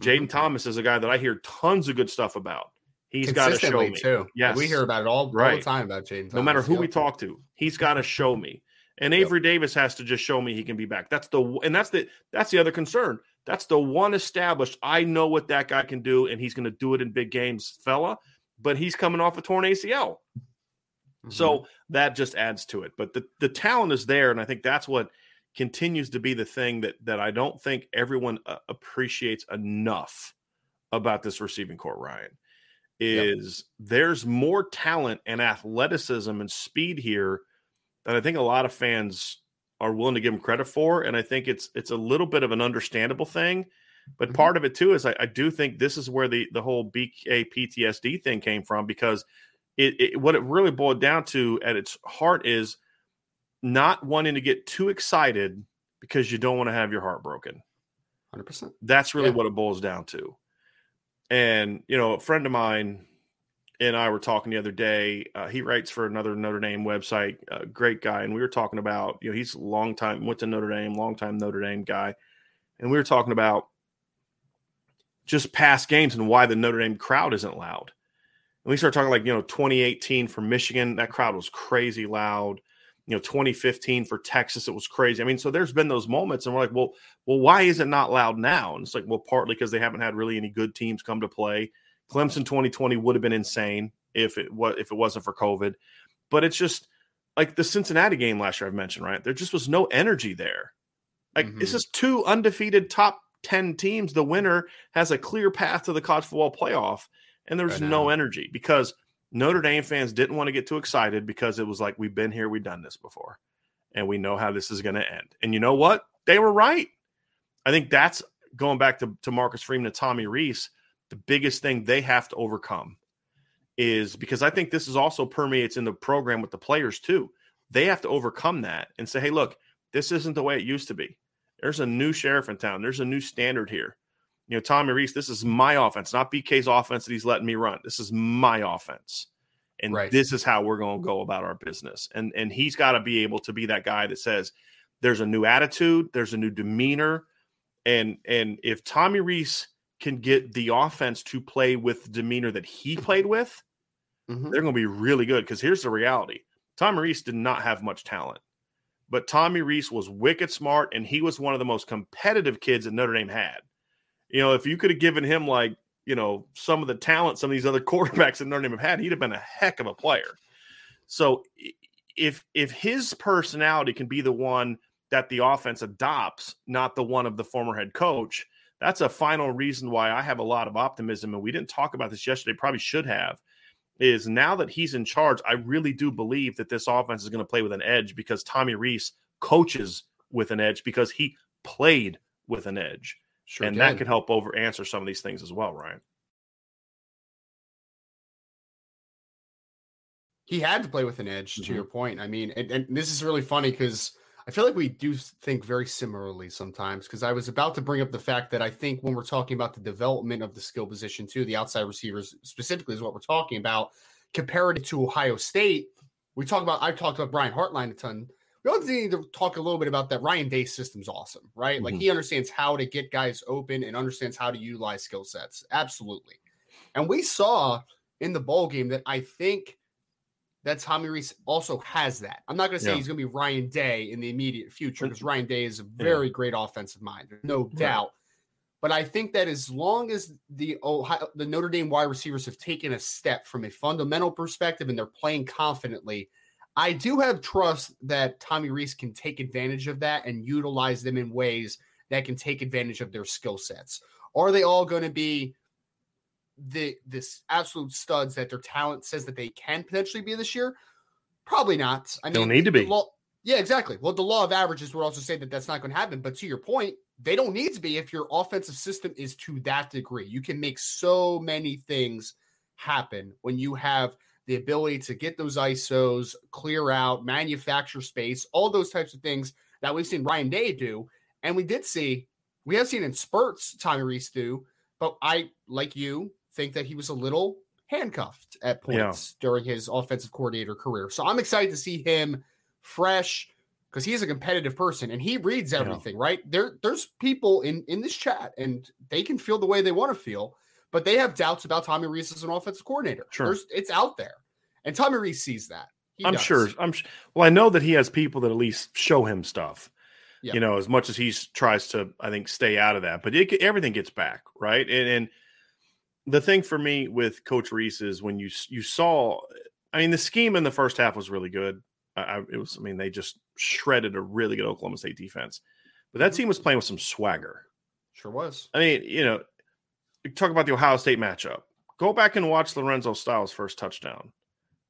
Jayden mm-hmm. Thomas is a guy that I hear tons of good stuff about. He's got to show me. Too. Yes. We hear about it all, right. all the time about Jayden Thomas. No matter who we talk to, he's got to show me. And Avery yep. Davis has to just show me he can be back. That's the and that's the that's the other concern. That's the one established. I know what that guy can do, and he's going to do it in big games, fella. But he's coming off a torn ACL, mm-hmm. so that just adds to it. But the the talent is there, and I think that's what continues to be the thing that that I don't think everyone uh, appreciates enough about this receiving corps. Ryan is yep. there's more talent and athleticism and speed here that I think a lot of fans are willing to give him credit for, and I think it's it's a little bit of an understandable thing. But mm-hmm. part of it too is I, I, do think this is where the the whole BK PTSD thing came from because it, it what it really boiled down to at its heart is not wanting to get too excited because you don't want to have your heart broken. 100%. That's really yeah. what it boils down to. And, you know, a friend of mine and I were talking the other day. Uh, he writes for another Notre Dame website, uh, great guy. And we were talking about, you know, he's a long time, went to Notre Dame, long time Notre Dame guy. And we were talking about just past games and why the Notre Dame crowd isn't loud. And we started talking like, you know, 2018 for Michigan, that crowd was crazy loud you know 2015 for Texas it was crazy. I mean, so there's been those moments and we're like, well, well why is it not loud now? And it's like, well, partly because they haven't had really any good teams come to play. Clemson 2020 would have been insane if it was if it wasn't for COVID. But it's just like the Cincinnati game last year I've mentioned, right? There just was no energy there. Like mm-hmm. this is two undefeated top 10 teams. The winner has a clear path to the college football playoff, and there's no energy because – Notre Dame fans didn't want to get too excited because it was like, we've been here, we've done this before, and we know how this is going to end. And you know what? They were right. I think that's going back to, to Marcus Freeman and Tommy Rees. The biggest thing they have to overcome is because I think this is also permeates in the program with the players too. They have to overcome that and say, hey, look, this isn't the way it used to be. There's a new sheriff in town. There's a new standard here you know, Tommy Rees, this is my offense, not BK's offense that he's letting me run. This is my offense. And right. this is how we're going to go about our business. And and he's got to be able to be that guy that says there's a new attitude, there's a new demeanor. And and if Tommy Rees can get the offense to play with the demeanor that he played with, mm-hmm. they're going to be really good. Because here's the reality Tommy Rees did not have much talent, but Tommy Rees was wicked smart, and he was one of the most competitive kids that Notre Dame had. You know, if you could have given him like you know, some of the talent some of these other quarterbacks in Notre Dame have had, he'd have been a heck of a player. So if if his personality can be the one that the offense adopts, not the one of the former head coach, that's a final reason why I have a lot of optimism. And we didn't talk about this yesterday, probably should have. Is now that he's in charge, I really do believe that this offense is going to play with an edge because Tommy Rees coaches with an edge because he played with an edge. Sure and can. that could help over answer some of these things as well, Ryan. He had to play with an edge, mm-hmm. to your point. I mean, and, and this is really funny because – I feel like we do think very similarly sometimes because I was about to bring up the fact that I think when we're talking about the development of the skill position too, the outside receivers specifically is what we're talking about. Compared to Ohio State, we talk about I've talked about Brian Hartline a ton. We also need to talk a little bit about that. Ryan Day system's awesome, right? Mm-hmm. Like he understands how to get guys open and understands how to utilize skill sets. Absolutely. And we saw in the bowl game that I think that Tommy Rees also has that. I'm not going to say yeah. he's going to be Ryan Day in the immediate future because Ryan Day is a very yeah. great offensive mind, no doubt. But I think that as long as the Ohio, the Notre Dame wide receivers have taken a step from a fundamental perspective and they're playing confidently, I do have trust that Tommy Rees can take advantage of that and utilize them in ways that can take advantage of their skill sets. Are they all going to be the this absolute studs that their talent says that they can potentially be this year? Probably not. I mean, don't need to be. Law, yeah, exactly. Well, the law of averages would also say that that's not going to happen. But to your point, they don't need to be if your offensive system is to that degree. You can make so many things happen when you have the ability to get those ISOs, clear out, manufacture space, all those types of things that we've seen Ryan Day do. And we did see, we have seen in spurts Tommy Rees do. But I, like you, think that he was a little handcuffed at points yeah. during his offensive coordinator career. So I'm excited to see him fresh because he's a competitive person and he reads everything, yeah. right? There, there's people in in this chat and they can feel the way they want to feel, but they have doubts about Tommy Rees as an offensive coordinator. Sure. There's, it's out there. And Tommy Rees sees that. He I'm does. sure. I'm well, I know that he has people that at least show him stuff. You know, as much as he tries to, I think, stay out of that, but it, everything gets back, right? And, and the thing for me with Coach Rees is when you you saw, I mean, the scheme in the first half was really good. I, it was, I mean, they just shredded a really good Oklahoma State defense, but that mm-hmm. team was playing with some swagger. Sure was. I mean, you know, talk about the Ohio State matchup. Go back and watch Lorenzo Styles' first touchdown.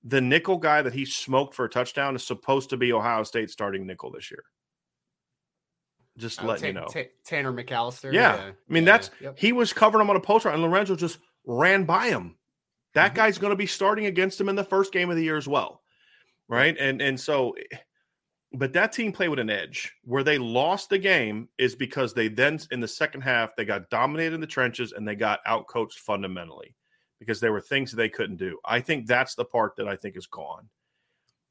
The nickel guy that he smoked for a touchdown is supposed to be Ohio State starting nickel this year. Just uh, letting t- you know. T- Tanner McCalister. Yeah. yeah. I mean, yeah. that's yep. he was covering him on a post route, and Lorenzo just ran by him. That mm-hmm. guy's going to be starting against him in the first game of the year as well. Right. And and so but that team played with an edge. Where they lost the game is because they then in the second half they got dominated in the trenches and they got outcoached fundamentally because there were things they couldn't do. I think that's the part that I think is gone.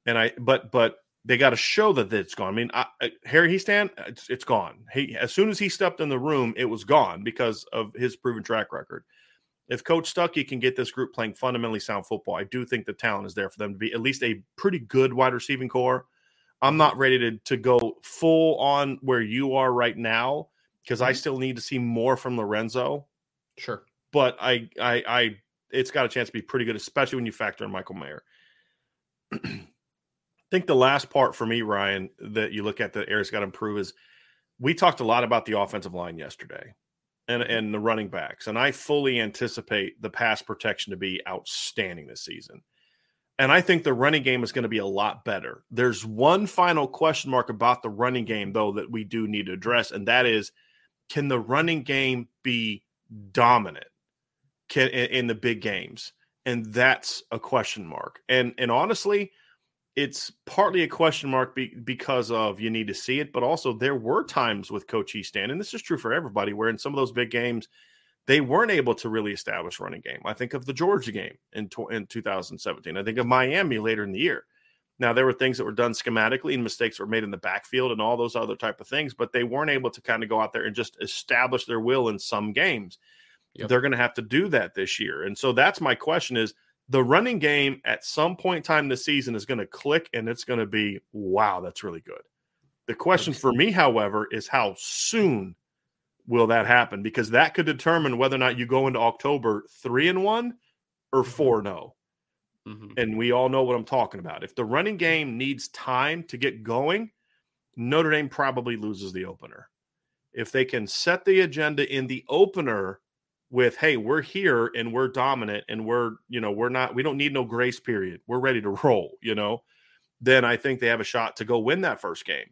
And I but but they got to show that it's gone. I mean, I, Harry Hiestand, it's, it's gone. He as soon as he stepped in the room, it was gone because of his proven track record. If Coach Stuckey can get this group playing fundamentally sound football, I do think the talent is there for them to be at least a pretty good wide receiving corps. I'm not ready to to go full on where you are right now because I mm-hmm. still need to see more from Lorenzo. Sure, but I I I it's got a chance to be pretty good, especially when you factor in Michael Mayer. I think the last part for me, Ryan, that you look at that Eric's got to improve is we talked a lot about the offensive line yesterday and, mm-hmm. and the running backs. And I fully anticipate the pass protection to be outstanding this season. And I think the running game is going to be a lot better. There's one final question mark about the running game, though, that we do need to address, and that is can the running game be dominant can, in, in the big games? And that's a question mark. And and honestly, it's partly a question mark be, because of you need to see it, but also there were times with Coach Hiestand, and this is true for everybody, where in some of those big games, they weren't able to really establish running game. I think of the Georgia game in, in 2017. I think of Miami later in the year. Now there were things that were done schematically and mistakes were made in the backfield and all those other type of things, but they weren't able to kind of go out there and just establish their will in some games. Yep. They're going to have to do that this year. And so that's my question is the running game at some point in time this season is going to click and it's going to be wow that's really good the question for me however is how soon will that happen? Because that could determine whether or not you go into October three and one or Mm-hmm. four and zero. And we all know what I'm talking about. If the running game needs time to get going, Notre Dame probably loses the opener. If they can set the agenda in the opener with, hey, we're here and we're dominant and we're, you know, we're not, we don't need no grace period. We're ready to roll, you know, then I think they have a shot to go win that first game.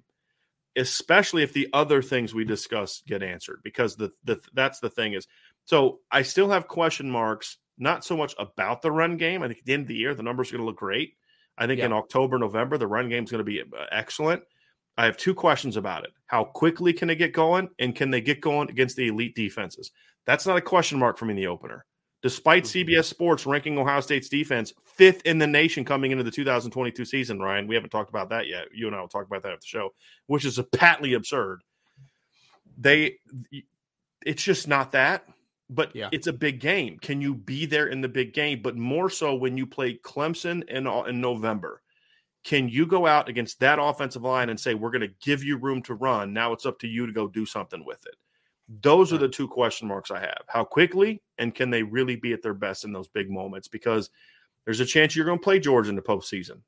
Especially if the other things we discuss get answered, because the, the that's the thing is. So I still have question marks not so much about the run game. I think at the end of the year, the numbers are going to look great. I think Yeah. in October, November, the run game is going to be uh, excellent. I have two questions about it. How quickly can they get going? And can they get going against the elite defenses? That's not a question mark for me in the opener. Despite Mhm. CBS Sports ranking Ohio State's defense fifth in the nation coming into the 2022 season, Ryan, we haven't talked about that yet. You and I will talk about that at the show, which is a patently absurd. They, it's just not that but Yeah. it's a big game. Can you be there in the big game? But more so when you play Clemson in, in November. Can you go out against that offensive line and say, we're going to give you room to run? Now it's up to you to go do something with it. Those are the two question marks I have. How quickly and can they really be at their best in those big moments? Because there's a chance you're going to play Georgia in the postseason.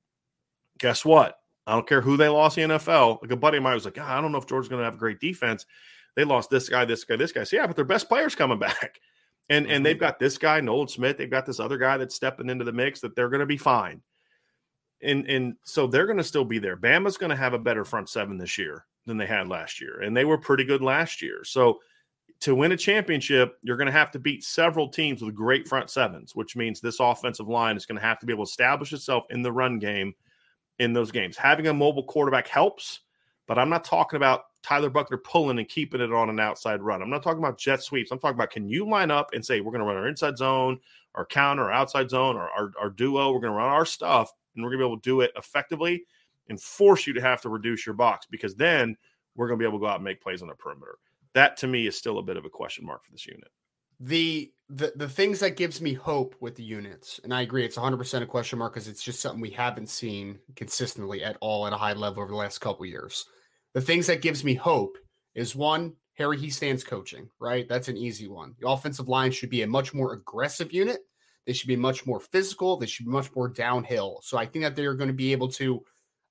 Guess what? I don't care who they lost in the NFL. Like a buddy of mine was like, "Ah, I don't know if Georgia's going to have a great defense. They lost this guy, this guy, this guy. So yeah, but their best players coming back. And and they've got this guy, Nolan Smith. They've got this other guy that's stepping into the mix that they're going to be fine. And and so they're going to still be there. Bama's going to have a better front seven this year than they had last year, and they were pretty good last year. So to win a championship, you're going to have to beat several teams with great front sevens, which means this offensive line is going to have to be able to establish itself in the run game in those games. Having a mobile quarterback helps, but I'm not talking about Tyler Buchner pulling and keeping it on an outside run. I'm not talking about jet sweeps. I'm talking about can you line up and say, we're going to run our inside zone, our counter, our outside zone, or our, our duo. We're going to run our stuff and we're going to be able to do it effectively and force you to have to reduce your box because then we're going to be able to go out and make plays on the perimeter. That to me is still a bit of a question mark for this unit. the the the things that gives me hope with the units, and I agree, it's 100 percent a question mark because it's just something we haven't seen consistently at all at a high level over the last couple years. The things that gives me hope is one, Harry Hiestand's coaching, right? That's an easy one. The offensive line should be a much more aggressive unit. They should be much more physical. They should be much more downhill. So I think that they're going to be able to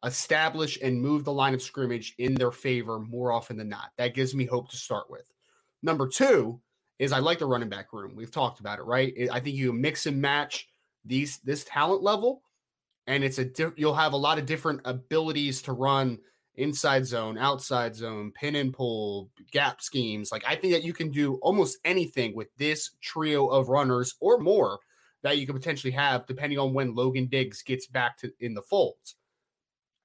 establish and move the line of scrimmage in their favor more often than not. That gives me hope to start with. Number two is I like the running back room. We've talked about it, right? I think you mix and match these this talent level, and it's a you'll have a lot of different abilities to run inside zone, outside zone, pin and pull, gap schemes. Like I think that you can do almost anything with this trio of runners or more that you could potentially have depending on when Logan Diggs gets back to in the folds.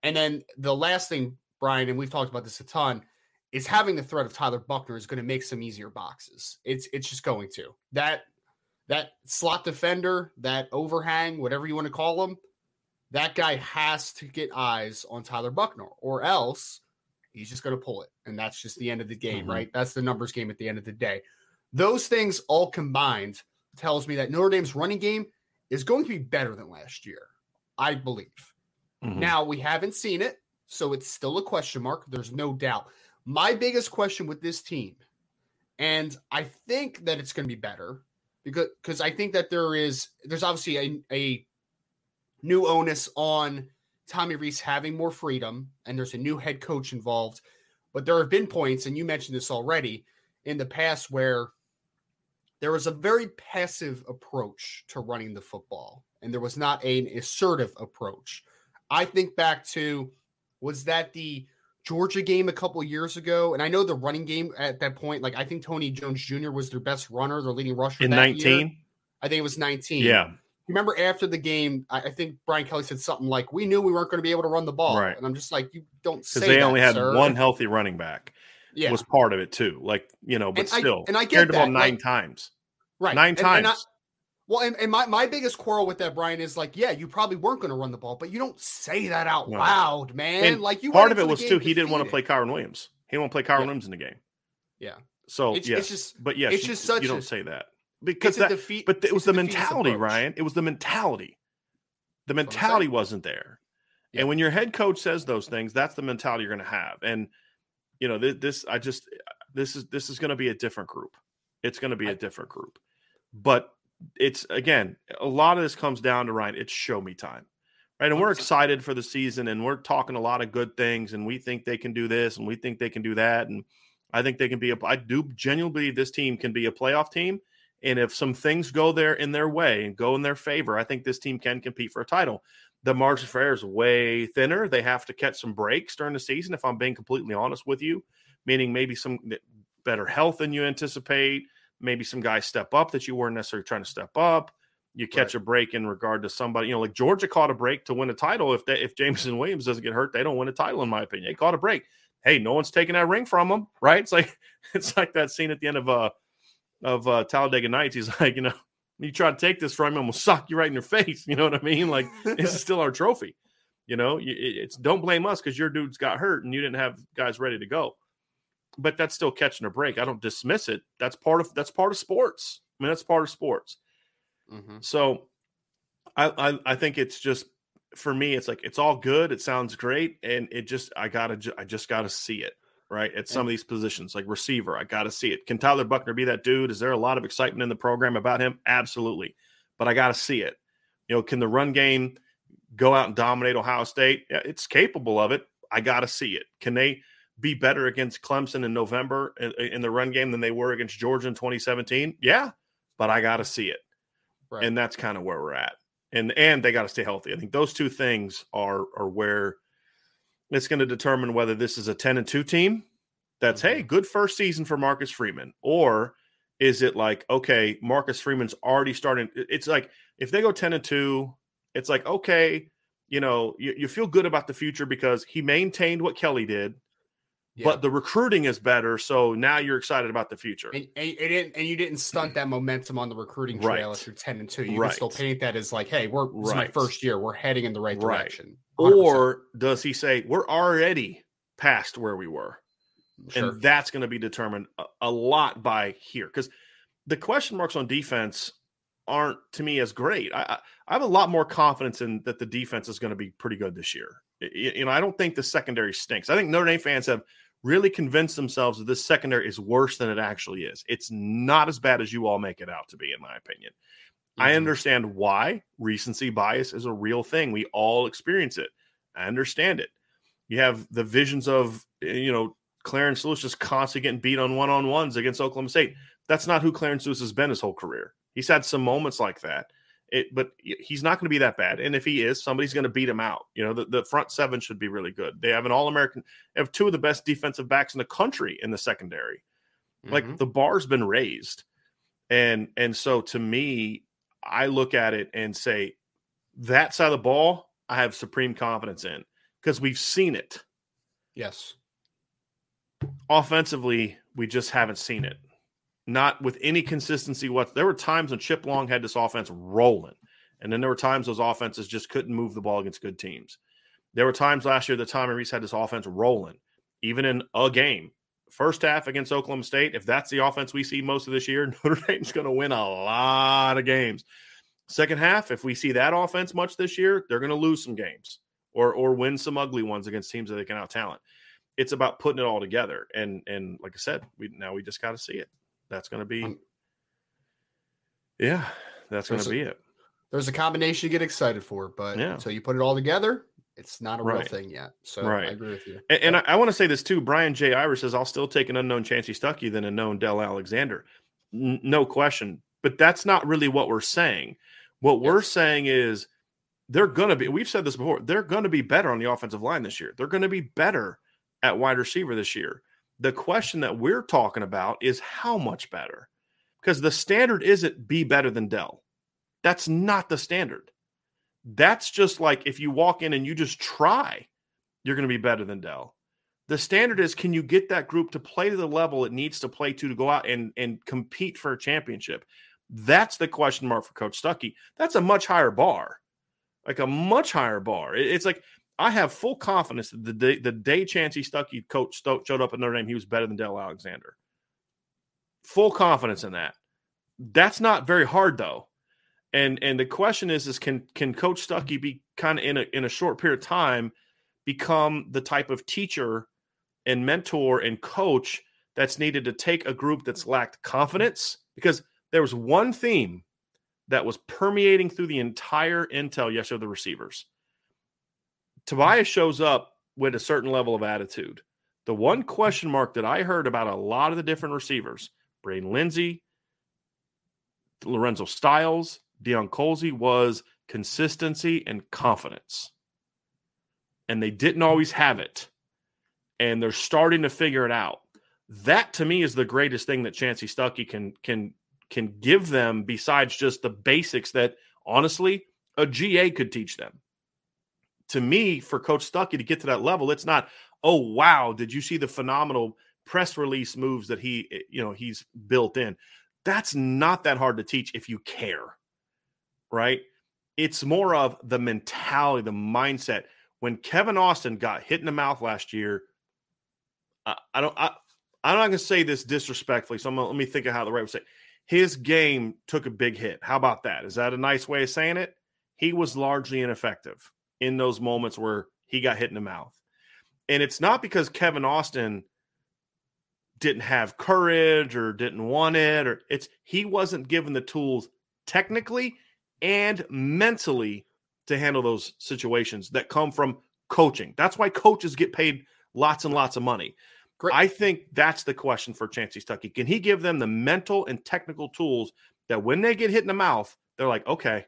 And then the last thing, Brian, and we've talked about this a ton, is having the threat of Tyler Buchner is going to make some easier boxes. It's it's just going to. That that slot defender, that overhang, whatever you want to call him, that guy has to get eyes on Tyler Buchner, or else he's just going to pull it. And that's just the end of the game, Mhm. right? That's the numbers game at the end of the day. Those things all combined tells me that Notre Dame's running game is going to be better than last year, I believe. Mhm. Now we haven't seen it, so it's still a question mark. There's no doubt. My biggest question with this team, and I think that it's going to be better because because I think that there is there's obviously a, a new onus on Tommy Rees having more freedom, and there's a new head coach involved. But there have been points, and you mentioned this already in the past, where there was a very passive approach to running the football, and there was not an assertive approach. I think back to was that the Georgia game a couple years ago, and I know the running game at that point. Like I think Tony Jones Jr. was their best runner, their leading rusher in 19. I think it was 19. Yeah. Remember after the game, I, I think Brian Kelly said something like, "We knew we weren't going to be able to run the ball," Right. and I'm just like, "You don't say Because they that, only had sir." one healthy running back. Yeah, Was part of it too. Like, you know, but And I- still. and I get carried the ball that, nine like- times. right. Nine And- times. and I- well, and, and my, my biggest quarrel with that, Brian, is like, yeah, you probably weren't going to run the ball, but you don't say that out No. loud, man. And like you, part of it was too, he didn't want to play Kyren Williams. He didn't want to play Kyren Yeah. Williams in the game. Yeah. So It's- yes, it's just- but yes, it's you- just such you a- don't say that because that. defeat, but it was the mentality, approach. Ryan. It was the mentality. The That's what I'm mentality wasn't there. Yeah. And when your head coach says those things, that's the mentality you're going to have. And you know, this, this I just this is this is going to be a different group. It's going to be a different group. But it's again, a lot of this comes down to Ryan. It's show me time, right? And we're excited for the season, and we're talking a lot of good things, and we think they can do this, and we think they can do that, and I think they can be a. I do genuinely believe this team can be a playoff team, and if some things go there in their way and go in their favor, I think this team can compete for a title. The margin for error is way thinner. They have to catch some breaks during the season. If I'm being completely honest with you, meaning maybe some better health than you anticipate maybe some guys step up that you weren't necessarily trying to step up. You catch right. a break in regard to somebody, you know, like Georgia caught a break to win a title. If they, if Jameson Williams doesn't get hurt, they don't win a title, in my opinion. They caught a break. Hey, no one's taking that ring from them, right? It's like it's like that scene at the end of uh of uh, Talladega Nights. He's like, you know, you try to take this from him, we'll sock you right in your face. You know what I mean? Like this is still our trophy. You know, it's don't blame us because your dudes got hurt and you didn't have guys ready to go but that's still catching a break. I don't dismiss it. That's part of that's part of sports. I mean, that's part of sports. Mm-hmm. So, I, I I think it's just for me. It's like it's all good. It sounds great, and it just I gotta I just gotta see it right at some of these positions like receiver. I gotta see it. Can Tyler Buchner be that dude? Is there a lot of excitement in the program about him? Absolutely, but I gotta see it. You know, can the run game go out and dominate Ohio State? Yeah, it's capable of it. I gotta see it. Can they? be better against Clemson in November in, in, the run game than they were against Georgia in 2017? Yeah, but I got to see it. Right. And that's kind of where we're at. And and they got to stay healthy. I think those two things are are where it's going to determine whether this is a 10 and 2 team that's mm-hmm. hey, good first season for Marcus Freeman or is it like okay, Marcus Freeman's already starting it's like if they go 10 and 2, it's like okay, you know, you, you feel good about the future because he maintained what Kelly did yeah. but the recruiting is better. So now you're excited about the future. And, and, and, and you didn't stunt that momentum on the recruiting trail right. if you're 10 and 2. You right. can still paint that as like, hey, we're right. my first year. We're heading in the right direction. 100%. Or does he say, we're already past where we were? Sure. And that's going to be determined a, a lot by here. Because the question marks on defense aren't to me as great. I, I have a lot more confidence in that the defense is going to be pretty good this year. You know, I don't think the secondary stinks. I think Notre Dame fans have really convinced themselves that this secondary is worse than it actually is. It's not as bad as you all make it out to be, in my opinion. Mm-hmm. I understand why recency bias is a real thing. We all experience it. I understand it. You have the visions of, eh, you know, Clarence Lewis just constantly getting beat on one on ones against Oklahoma State. That's not who Clarence Lewis has been his whole career. He's had some moments like that. It, but he's not going to be that bad. And if he is, somebody's going to beat him out. You know, the, the front seven should be really good. They have an All American, have two of the best defensive backs in the country in the secondary. Mm-hmm. Like the bar's been raised, and and so to me, I look at it and say that side of the ball, I have supreme confidence in because we've seen it. Yes. Offensively, we just haven't seen it not with any consistency. What there were times when Chip Long had this offense rolling, and then there were times those offenses just couldn't move the ball against good teams. There were times last year that Tommy Rees had this offense rolling, even in a game. First half against Oklahoma State, if that's the offense we see most of this year, Notre Dame's going to win a lot of games. Second half, if we see that offense much this year, they're going to lose some games or or win some ugly ones against teams that they can out talent. It's about putting it all together, and and like I said, we now we just got to see it that's going to be, um, yeah, that's going to be it. There's a combination you get excited for, but yeah. until you put it all together, it's not a right. real thing yet. So right. I agree with you. And, and I, I, want to say this too. Brian J. Irish says, I'll still take an unknown Chansi Stuckey than a known Del Alexander. N- no question. But that's not really what we're saying. What yes. we're saying is they're going to be, we've said this before, they're going to be better on the offensive line this year. They're going to be better at wide receiver this year. The question that we're talking about is how much better? Because the standard isn't be better than Del. That's not the standard. That's just like if you walk in and you just try, you're going to be better than Del. The standard is can you get that group to play to the level it needs to play to to go out and, and compete for a championship? That's the question mark for Coach Stuckey. That's a much higher bar, like a much higher bar. It's like I have full confidence that the day, the day Chansi Stuckey coach showed up at Notre Dame, he was better than Del Alexander. Full confidence in that. That's not very hard though. And and the question is is can can Coach Stuckey be kind of in a in a short period of time become the type of teacher and mentor and coach that's needed to take a group that's lacked confidence because there was one theme that was permeating through the entire intel yesterday of the receivers. Tobias shows up with a certain level of attitude. The one question mark that I heard about a lot of the different receivers, Braden Lenzy, Lorenzo Styles, Deion Colzie, was consistency and confidence. And they didn't always have it. And they're starting to figure it out. That to me is the greatest thing that Chansi Stuckey can can can give them besides just the basics that honestly a GA could teach them. To me, for Coach Stuckey to get to that level, it's not, oh wow, did you see the phenomenal press release moves that he eh, you know he's built in? That's not that hard to teach if you care. Right? It's more of the mentality, the mindset. When Kevin Austin got hit in the mouth last year, I, I don't I, I'm not going to say this disrespectfully, so gonna, let me think of how the right would say. His game took a big hit. How about that? Is that a nice way of saying it? He was largely ineffective in those moments where he got hit in the mouth. And it's not because Kevin Austin didn't have courage or didn't want it or it's he wasn't given the tools technically and mentally to handle those situations that come from coaching. That's why coaches get paid lots and lots of money. Great. I think that's the question for Chansi Stuckey. Can he give them the mental and technical tools that when they get hit in the mouth, they're like, okay,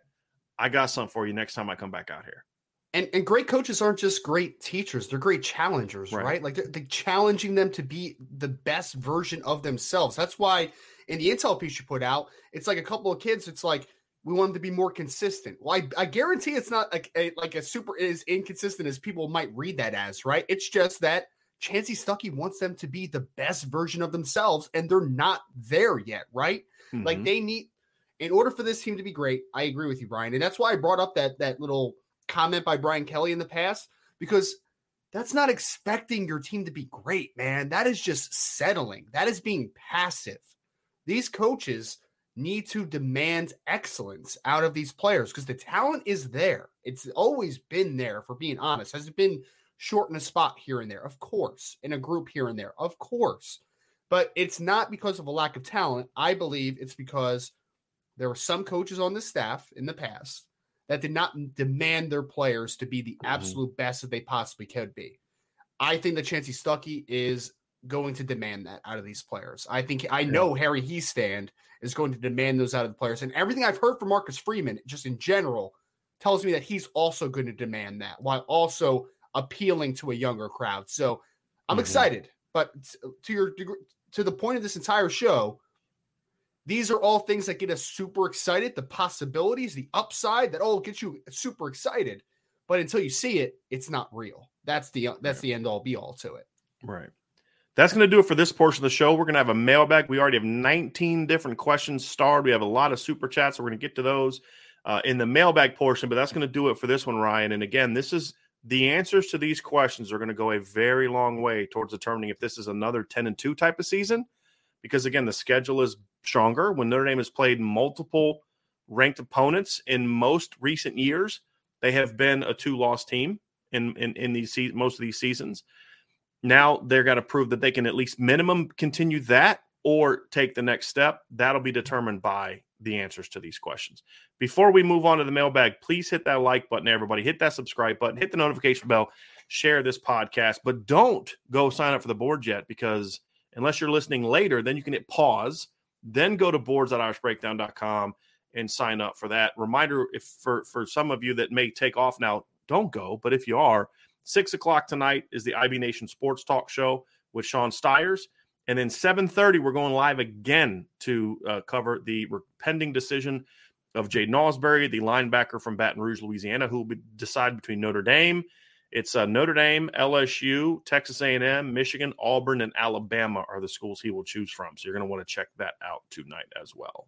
I got something for you next time I come back out here. And and great coaches aren't just great teachers; they're great challengers, right? right? Like they're, they're, challenging them to be the best version of themselves. That's why in the intel piece you put out, it's like a couple of kids. It's like we want them to be more consistent. Well, I, I guarantee it's not like a, like a super as inconsistent as people might read that as, right? It's just that Chansi Stuckey wants them to be the best version of themselves, and they're not there yet, right? Mm-hmm. Like they need, in order for this team to be great. I agree with you, Brian, and that's why I brought up that that little comment by Brian Kelly in the past because that's not expecting your team to be great, man. That is just settling. That is being passive. These coaches need to demand excellence out of these players because the talent is there. It's always been there, for being honest. Has it been short in a spot here and there, of course, in a group here and there, of course. But it's not because of a lack of talent. I believe it's because there were some coaches on the staff in the past that did not demand their players to be the mm-hmm. absolute best that they possibly could be. I think that Chansi Stuckey is going to demand that out of these players. I think I know yeah. Harry Hiestand is going to demand those out of the players. And everything I've heard from Marcus Freeman, just in general, tells me that he's also going to demand that while also appealing to a younger crowd. So I'm mm-hmm. excited. But to your to the point of this entire show, these are all things that get us super excited. The possibilities, the upside, that all gets you super excited. But until you see it, it's not real. That's the that's the end all be all to it. Right. That's going to do it for this portion of the show. We're going to have a mailbag. We already have 19 different questions starred. We have a lot of super chats. So we're going to get to those uh, in the mailbag portion, but that's going to do it for this one, Ryan. And again, this is the answers to these questions are going to go a very long way towards determining if this is another 10 and 2 type of season because again the schedule is stronger when Notre Dame has played multiple ranked opponents in most recent years they have been a two loss team in in, in these most of these seasons now they're going to prove that they can at least minimum continue that or take the next step that'll be determined by the answers to these questions. Before we move on to the mailbag, please hit that like button, everybody. Hit that subscribe button, hit the notification bell, share this podcast, but don't go sign up for the board yet because unless you're listening later, then you can hit pause, then go to boards.irishbreakdown.com and sign up for that. Reminder if for, for some of you that may take off now, don't go, but if you are, six o'clock tonight is the IB Nation Sports Talk Show with Sean Stiers. And then 7:30, we're going live again to uh, cover the pending decision of Jaiden Ausberry, the linebacker from Baton Rouge, Louisiana, who will decide between Notre Dame. It's uh, Notre Dame, LSU, Texas A&M, Michigan, Auburn, and Alabama are the schools he will choose from. So you're going to want to check that out tonight as well.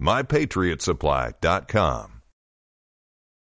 mypatriotsupply.com.